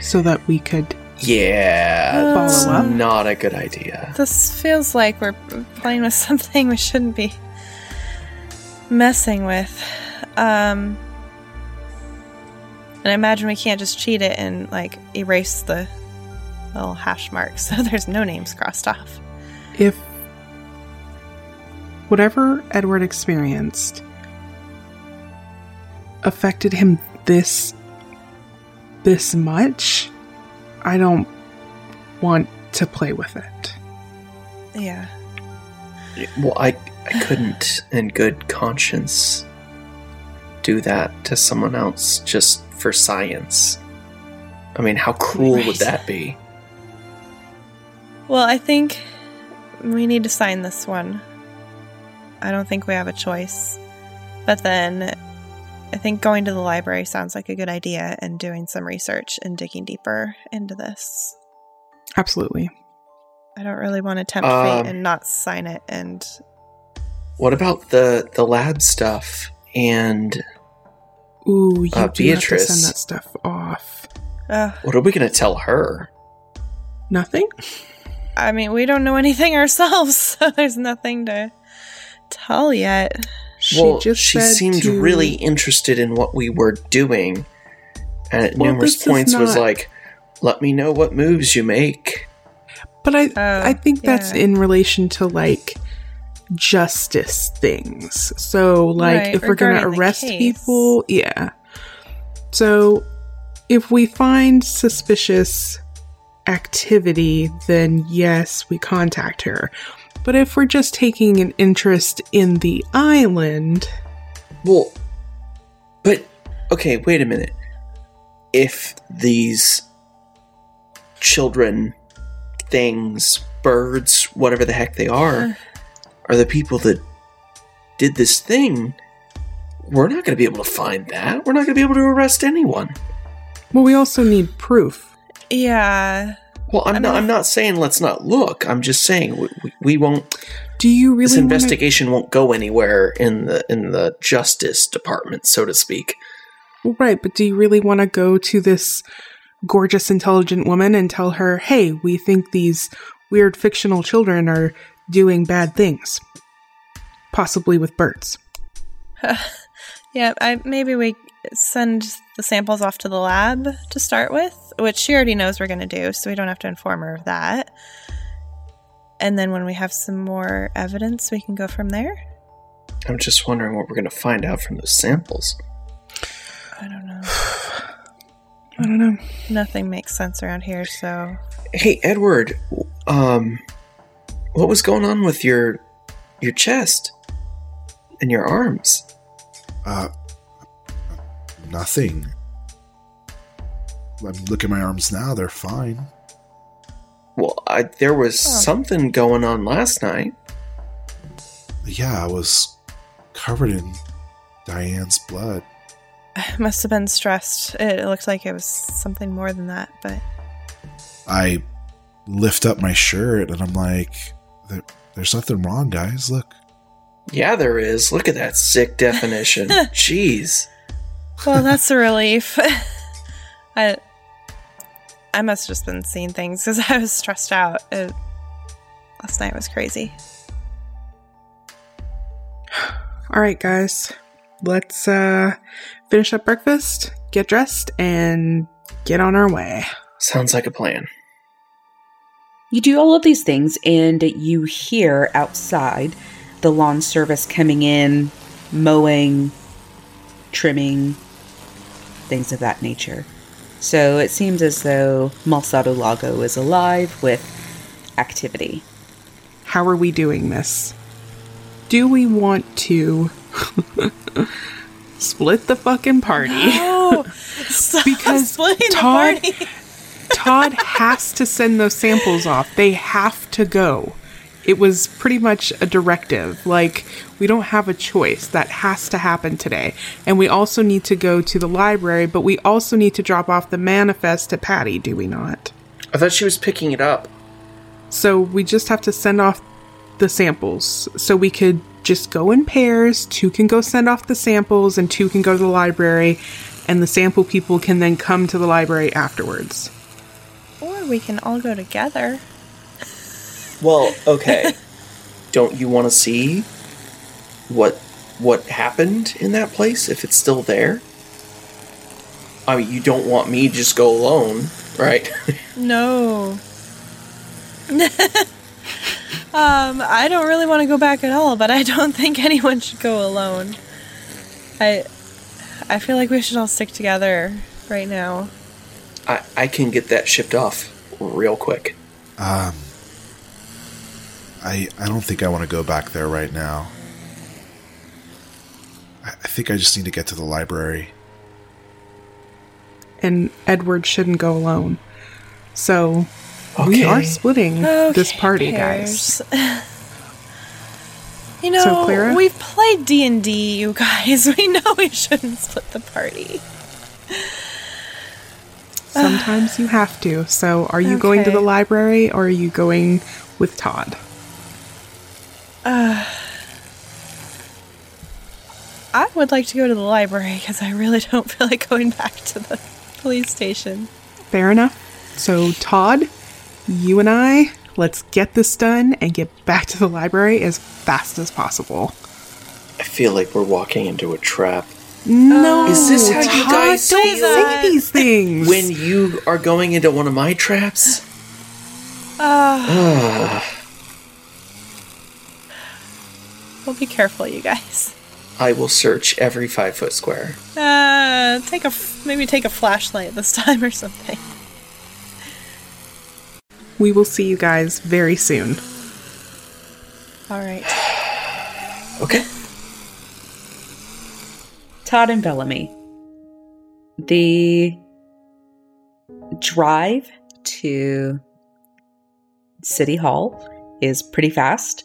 so that we could Yeah, Uh, that's Follow up? not a good idea. this feels like we're playing with something we shouldn't be messing with. Um, and I imagine we can't just cheat it and like erase the little hash marks so there's no names crossed off. if whatever Edward experienced affected him this this much, I don't want to play with it. Yeah. Well, I I couldn't in good conscience do that to someone else just for science. I mean, how cruel would that be? Well, I think we need to sign this one. I don't think we have a choice. But then I think going to the library sounds like a good idea and doing some research and digging deeper into this. Absolutely. I don't really want to tempt Um, fate and not sign it and What about the the lab stuff and Ooh, you Uh, do Beatrice. have to send that stuff off. uh, what are we going to tell her? Nothing? I mean, we don't know anything ourselves, so there's nothing to tell yet. She well, just she said seemed to- really interested in what we were doing, and at Well, numerous this is points was like, "Let me know what moves you make." But I Oh, I think that's in relation to like justice things. So like Right, if we're going to arrest people, yeah. So if we find suspicious activity, then yes, we contact her. But if we're just taking an interest in the island, Well, but okay, wait a minute. If these children, things, birds, whatever the heck they are, are the people that did this thing, we're not going to be able to find that. We're not going to be able to arrest anyone. well we also need proof. Yeah. Well, I'm I not. I'm not saying let's not look. I'm just saying we, we, we won't. Do you really this wanna- investigation won't go anywhere in the in the justice department, so to speak. Right, but do you really want to go to this gorgeous, intelligent woman and tell her, hey, we think these weird fictional children are doing bad things? Possibly with birds. Yeah, I maybe we send the samples off to the lab to start with, which she already knows we're going to do, so we don't have to inform her of that. And then when we have some more evidence, we can go from there. I'm just wondering what we're going to find out from those samples. I don't know. I don't know. Nothing makes sense around here, so Hey, Edward, um, what was going on with your your chest and your arms? Uh, nothing. I mean, look at my arms now; they're fine. Well, I, there was Oh. something going on last night. Yeah, I was covered in Diane's blood. I must have been stressed. It looked like it was something more than that, but I lift up my shirt and I'm like, there, there's nothing wrong, guys. Look. Yeah, there is. Look at that sick definition. Jeez. well, that's a relief. I I must have just been seeing things because I was stressed out. It, last night was crazy. All right, guys. Let's uh finish up breakfast, get dressed, and get on our way. Sounds like a plan. You do all of these things, and you hear outside the lawn service coming in, mowing, trimming, things of that nature. So it seems as though Malsado Lago is alive with activity. How are we doing this? Do we want to split the fucking party? No, because Todd. Todd has to send those samples off. They have to go. It was pretty much a directive. Like, we don't have a choice. That has to happen today. And we also need to go to the library, but we also need to drop off the manifest to Patty, do we not? I thought she was picking it up. So we just have to send off the samples. So we could just go in pairs. Two can go send off the samples, and two can go to the library, and the sample people can then come to the library afterwards. Or we can all go together. Well, okay. Don't you want to see what what happened in that place if it's still there? I mean, you don't want me to just go alone, right? No. um, I don't really want to go back at all, but I don't think anyone should go alone. I I feel like we should all stick together right now. I I can get that shipped off real quick. Um, I I don't think I want to go back there right now. I, I think I just need to get to the library. And Edward shouldn't go alone. So we are splitting this Okay, party, guys. You know, So, Clara? we've played D and D, you guys. We know we shouldn't split the party. Sometimes you have to. So are you going to the library or are you going with Todd? I would like to go to the library because I really don't feel like going back to the police station. Fair enough. So, Todd, you and I, let's get this done and get back to the library as fast as possible. I feel like we're walking into a trap. No, oh, Is this how you Todd, guys don't feel? say these things. When you are going into one of my traps? Well, be careful, you guys. I will search every five foot square. Uh, take a f- maybe take a flashlight this time or something. we will see you guys very soon. All right. Okay. Todd and Bellamy. The drive to City Hall is pretty fast.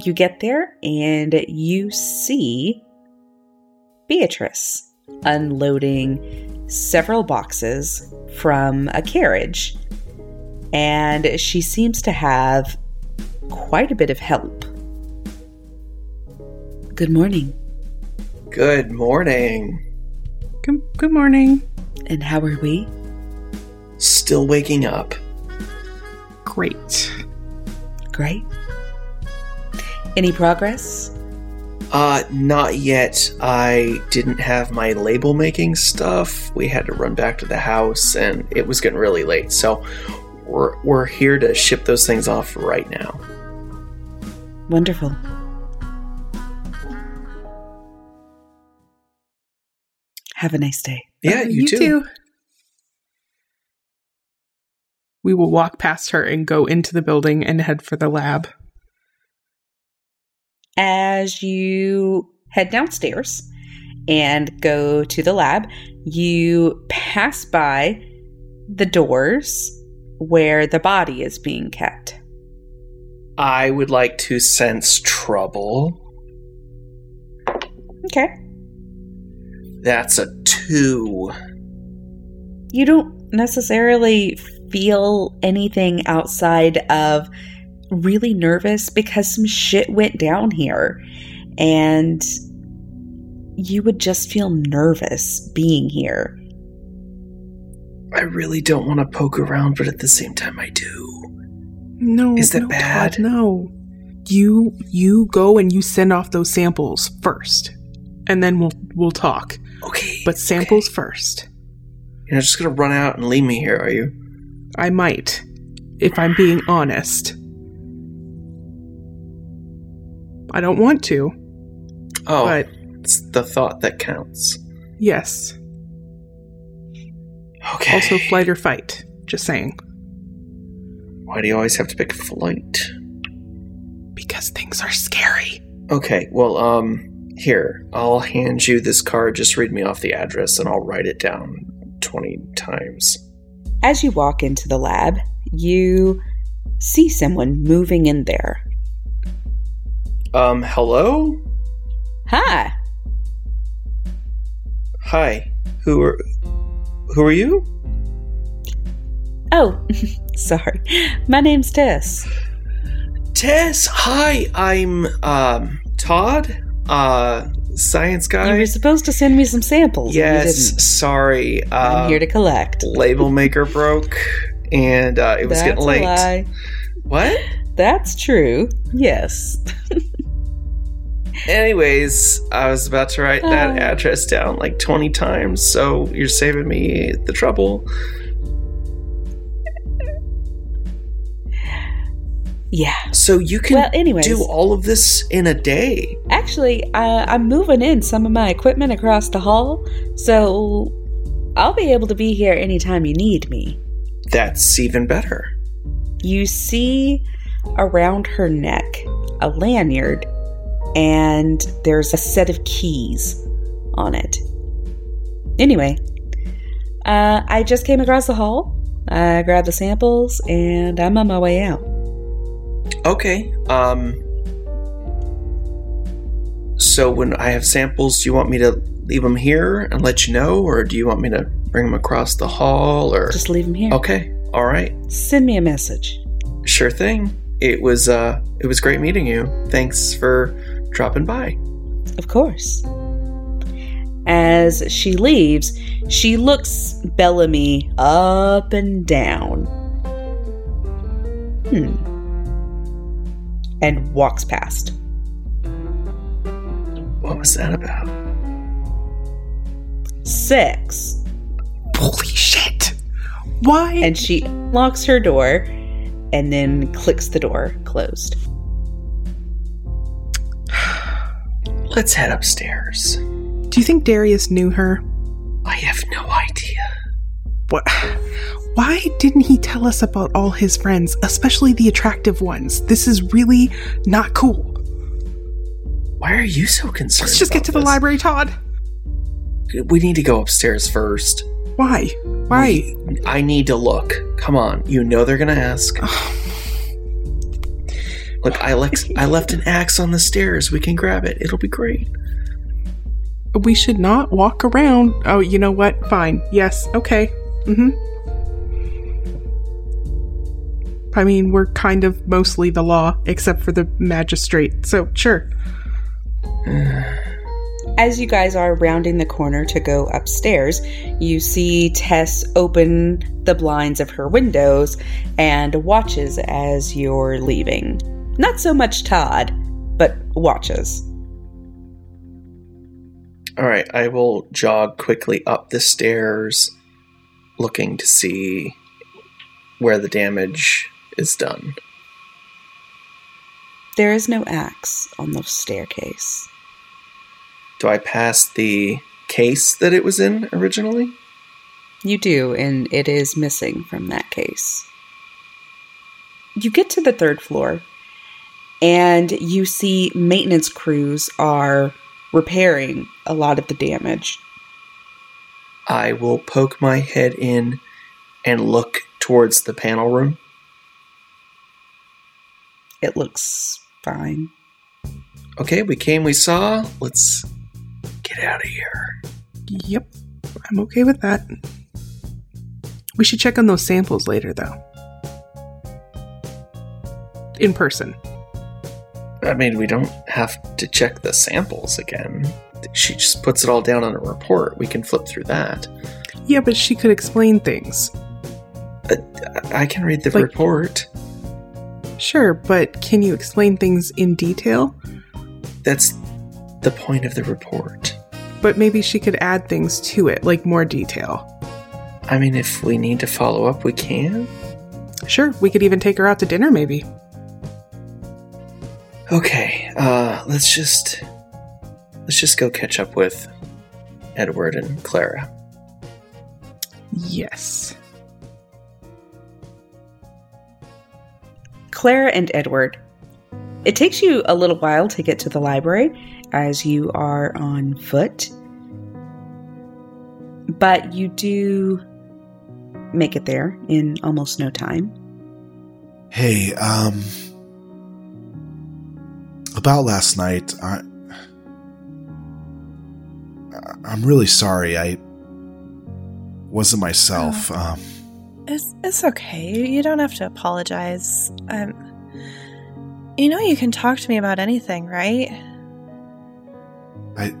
You get there and you see Beatrice unloading several boxes from a carriage. And she seems to have quite a bit of help. Good morning. Good morning. Good, good morning. And how are we? Still waking up. Great. Great. Any progress? Uh, not yet. I didn't have my label making stuff. We had to run back to the house and it was getting really late. So we're, we're here to ship those things off right now. Wonderful. Have a nice day. Yeah, Uh, you, too. We will walk past her and go into the building and head for the lab. As you head downstairs and go to the lab, you pass by the doors where the body is being kept. I would like to sense trouble. Okay. That's a two. You don't necessarily feel anything outside of really nervous because some shit went down here. And you would just feel nervous being here. I really don't want to poke around, but at the same time, I do. No, Is that no, bad? Todd, no. You you go and you send off those samples first, and then we'll we'll talk. Okay. But samples first. You're not just gonna run out and leave me here, are you? I might, if I'm being honest. I don't want to, Oh, but it's the thought that counts. yes. Okay. Also, flight or fight. Just saying. Why do you always have to pick flight? Because things are scary. Okay, well, um, here, I'll hand you this card. Just read me off the address and I'll write it down 20 times. As you walk into the lab, you see someone moving in there. Um, hello? Hi, Hi. Who are who are you? Oh, sorry. My name's Tess. Tess. Hi, I'm um Todd, uh science guy. You were supposed to send me some samples. yes, sorry. Uh, I'm here to collect. label maker broke and uh, it was That's getting late. What? That's true. Yes. Anyways, I was about to write that Oh. address down like 20 times, so you're saving me the trouble. Yeah. So you can Well, anyways. do all of this in a day. Actually, uh, I'm moving in some of my equipment across the hall, so I'll be able to be here anytime you need me. That's even better. You see around her neck a lanyard, and there's a set of keys on it. Anyway, uh, I just came across the hall. I grabbed the samples, and I'm on my way out. Okay. Um So when I have samples, do you want me to leave them here and let you know or do you want me to bring them across the hall or Just leave them here. Okay. All right. Send me a message. Sure thing. It was uh it was great meeting you. Thanks for dropping by. Of course. As she leaves, she looks Bellamy up and down. Hmm. And walks past. What was that about? Six. Holy shit! Why? And she locks her door and then clicks the door closed. Let's head upstairs. Do you think Darius knew her? I have no idea. What? Why didn't he tell us about all his friends, especially the attractive ones? This is really not cool. Why are you so concerned? Let's just get to the library, Todd. We need to go upstairs first. Why? Why? I need to look. Come on. You know they're gonna ask. Look, I left I left an axe on the stairs. We can grab it. It'll be great. We should not walk around. Oh, you know what? Fine. Yes. Okay. Mm-hmm. I mean, we're kind of mostly the law, except for the magistrate. So sure. As you guys are rounding the corner to go upstairs, you see Tess open the blinds of her windows and watches as you're leaving. Not so much Todd, but watches. All right, I will jog quickly up the stairs, looking to see where the damage is done. There is no axe on the staircase. Do I pass the case that it was in originally? You do, and it is missing from that case. You get to the third floor, and you see maintenance crews are repairing a lot of the damage. I will poke my head in and look towards the panel room. It looks fine. Okay, we came, we saw. Let's get out of here. Yep. I'm okay with that. We should check on those samples later, though. In person. I mean, we don't have to check the samples again. She just puts it all down on a report. We can flip through that. Yeah, but she could explain things. Uh, I can read the Like- report. Sure, but can you explain things in detail? That's the point of the report. But maybe she could add things to it, like more detail. I mean, if we need to follow up, we can. Sure, we could even take her out to dinner, maybe. Okay, uh, let's just let's just go catch up with Edward and Clara. Yes. Clara and Edward. It takes you a little while to get to the library as you are on foot, but you do make it there in almost no time. Hey, um, about last night, I, I'm really sorry. I wasn't myself. Um, It's it's okay. You don't have to apologize. Um, you know you can talk to me about anything, right? I.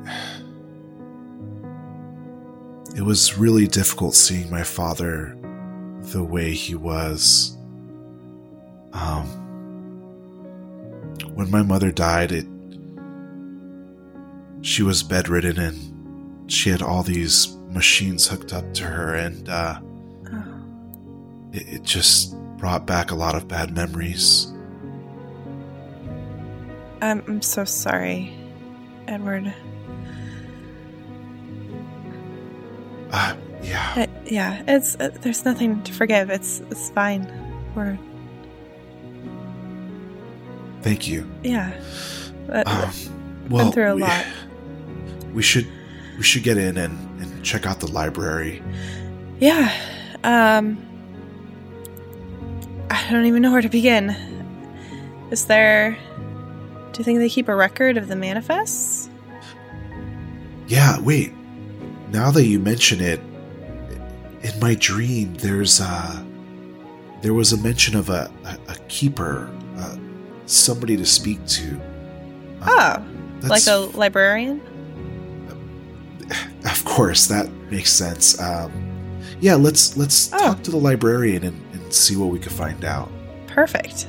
It was really difficult seeing my father the way he was. Um, when my mother died, it. She was bedridden and she had all these machines hooked up to her, and uh, Oh, it, it just brought back a lot of bad memories. I'm I'm so sorry, Edward. Uh, yeah. Uh, yeah, it's uh, there's nothing to forgive. It's it's fine. We're Thank you. yeah. Uh, Um, well, through a we, lot. we should we should get in and, and check out the library. Yeah. Um I don't even know where to begin. Is there Do you think they keep a record of the manifests? Yeah, wait. Now that you mention it, in my dream, there's uh there was a mention of a a, a keeper, somebody to speak to. Um, Oh, like a librarian? Of course, that makes sense. Um, yeah, let's let's Oh. talk to the librarian and, and see what we can find out. Perfect.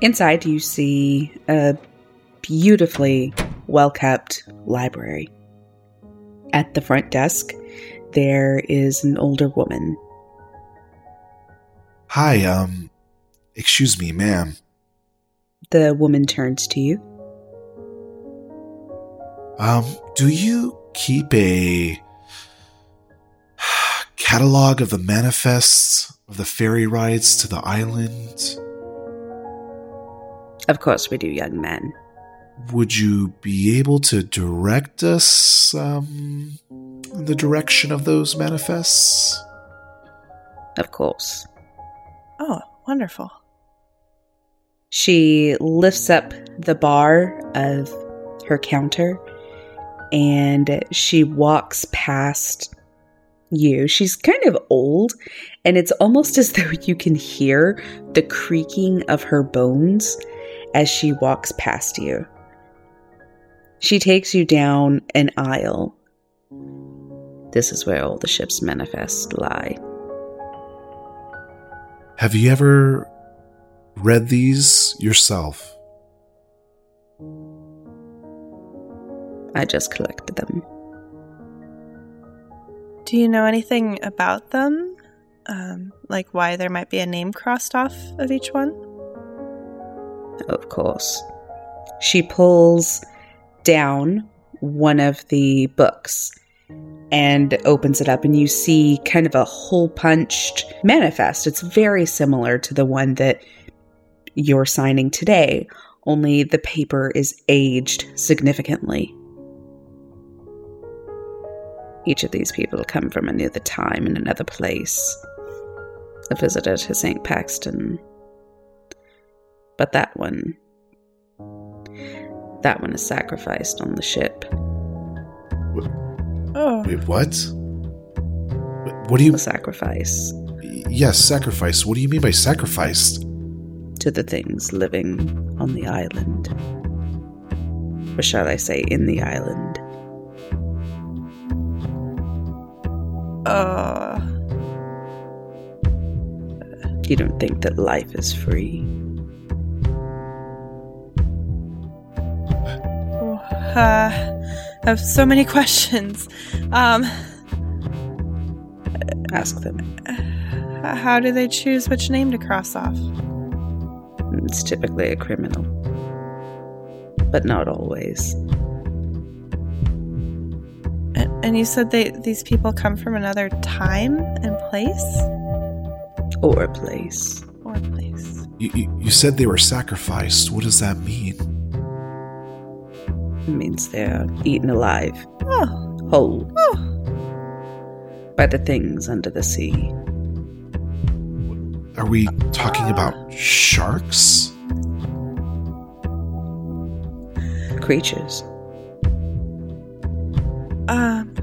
Inside, you see a beautifully well kept library. At the front desk, there is an older woman. Hi, um, excuse me, ma'am. The woman turns to you. Um, do you keep a catalog of the manifests of the ferry rides to the island? Of course, we do, young man. Would you be able to direct us um, in the direction of those manifests? Of course. Oh, wonderful. She lifts up the bar of her counter and she walks past you. She's kind of old, and it's almost as though you can hear the creaking of her bones as she walks past you. She takes you down an aisle. This is where all the ship's manifests lie. Have you ever read these yourself? I just collected them. Do you know anything about them? Um, like why there might be a name crossed off of each one? Of course. She pulls down one of the books and opens it up, and you see kind of a hole punched manifest. It's very similar to the one that you're signing today, only the paper is aged significantly. Each of these people come from another time and another place. A visitor to St. Paxton. But that one. That one is sacrificed on the ship. Oh. Wait, what? What do you. A sacrifice Yes, sacrifice. What do you mean by sacrificed? To the things living on the island. Or shall I say, in the island? Uh, You don't think that life is free? uh, I have so many questions. Um, Ask them. how do they choose which name to cross off? It's typically a criminal. But not always. And, and you said they these people come from another time and place Or place. or place. You, you, you said they were sacrificed. What does that mean? It means they're eaten alive, Oh, whole, oh, by the things under the sea. Are we talking about sharks? Creatures. um.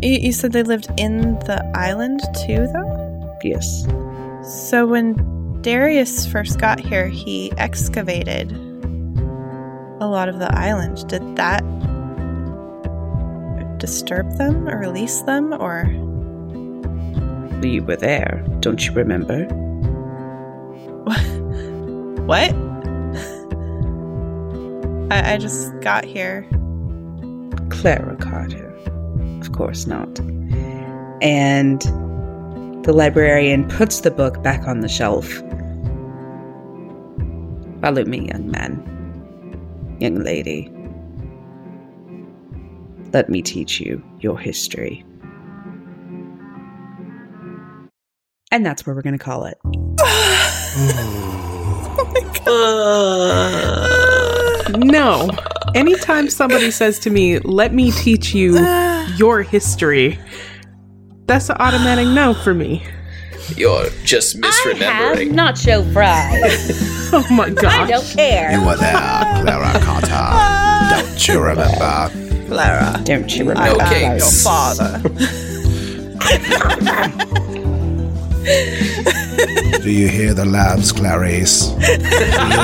You, you said they lived in the island too, though. Yes. So when Darius first got here, he excavated a lot of the island. Did that disturb them or release them or You were there, don't you remember? what? I, I just got here. Clara Carter. Of course not. And the librarian puts the book back on the shelf. Follow me, young man. Young lady. Let me teach you your history. And that's where we're going to call it. No. Anytime somebody says to me, let me teach you your history, that's an automatic no for me. You're just misremembering. nacho fries. Oh my god! I don't care. You were there, Clara Carter. Don't you remember? Clara, Don't you No remember? cakes. your father. Do you hear the lambs, Clarice? Do you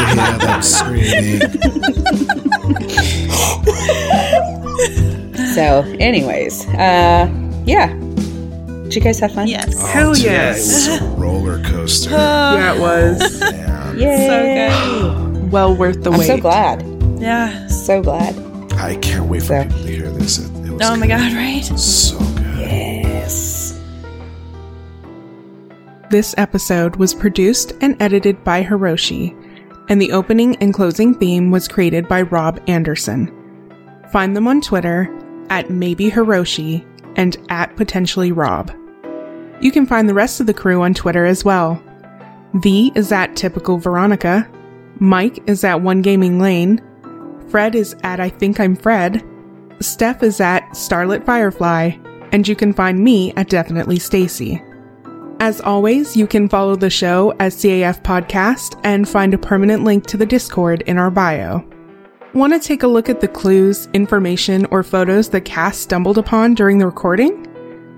hear them screaming? So, anyways, uh, yeah. Did you guys have fun? yes. Hell Oh, today yes. was a roller coaster. Yeah, it was. Man, Yay! So good. Well worth the wait. I'm so glad. Yeah. So glad. I can't wait for So- people to hear this. It, it was Oh my good. god, right? So good. Yes. This episode was produced and edited by Hiroshi, and the opening and closing theme was created by Rob Anderson. Find them on Twitter at maybe Hiroshi and at potentially Rob. You can find the rest of the crew on Twitter as well. V is at typical Veronica, Mike is at One Gaming Lane, Fred is at I think I'm Fred, Steph is at Starlit Firefly, and you can find me at Definitely Stacy. As always, you can follow the show as CAF Podcast and find a permanent link to the Discord in our bio. Want to take a look at the clues, information, or photos the cast stumbled upon during the recording?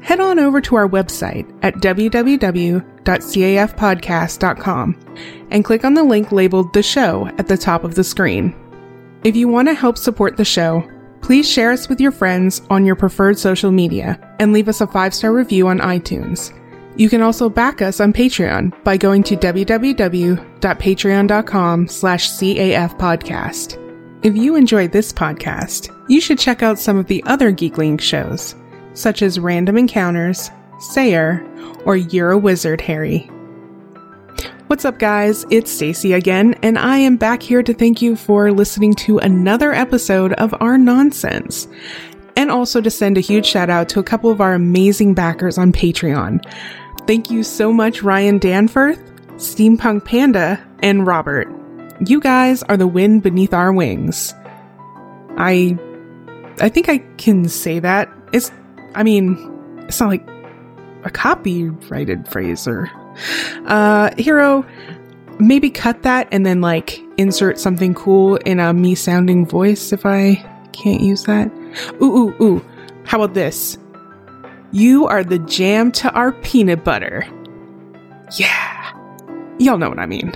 Head on over to our website at www.cafpodcast.com and click on the link labeled The Show at the top of the screen. If you want to help support the show, please share us with your friends on your preferred social media and leave us a five star review on iTunes. You can also back us on Patreon by going to www.patreon.com slash cafpodcast. If you enjoyed this podcast, you should check out some of the other Geekling shows, such as Random Encounters, Sayer, or You're a Wizard, Harry. What's up, guys? It's Stacy again, and I am back here to thank you for listening to another episode of Our Nonsense. And also to send a huge shout out to a couple of our amazing backers on Patreon. Thank you so much, Ryan Danforth, Steampunk Panda, and Robert. You guys are the wind beneath our wings. I I think I can say that. It's I mean, it's not like a copyrighted phrase or uh hero maybe cut that and then like insert something cool in a me sounding voice if I Can't use that. Ooh, ooh, ooh. How about this? You are the jam to our peanut butter. Yeah. Y'all know what I mean.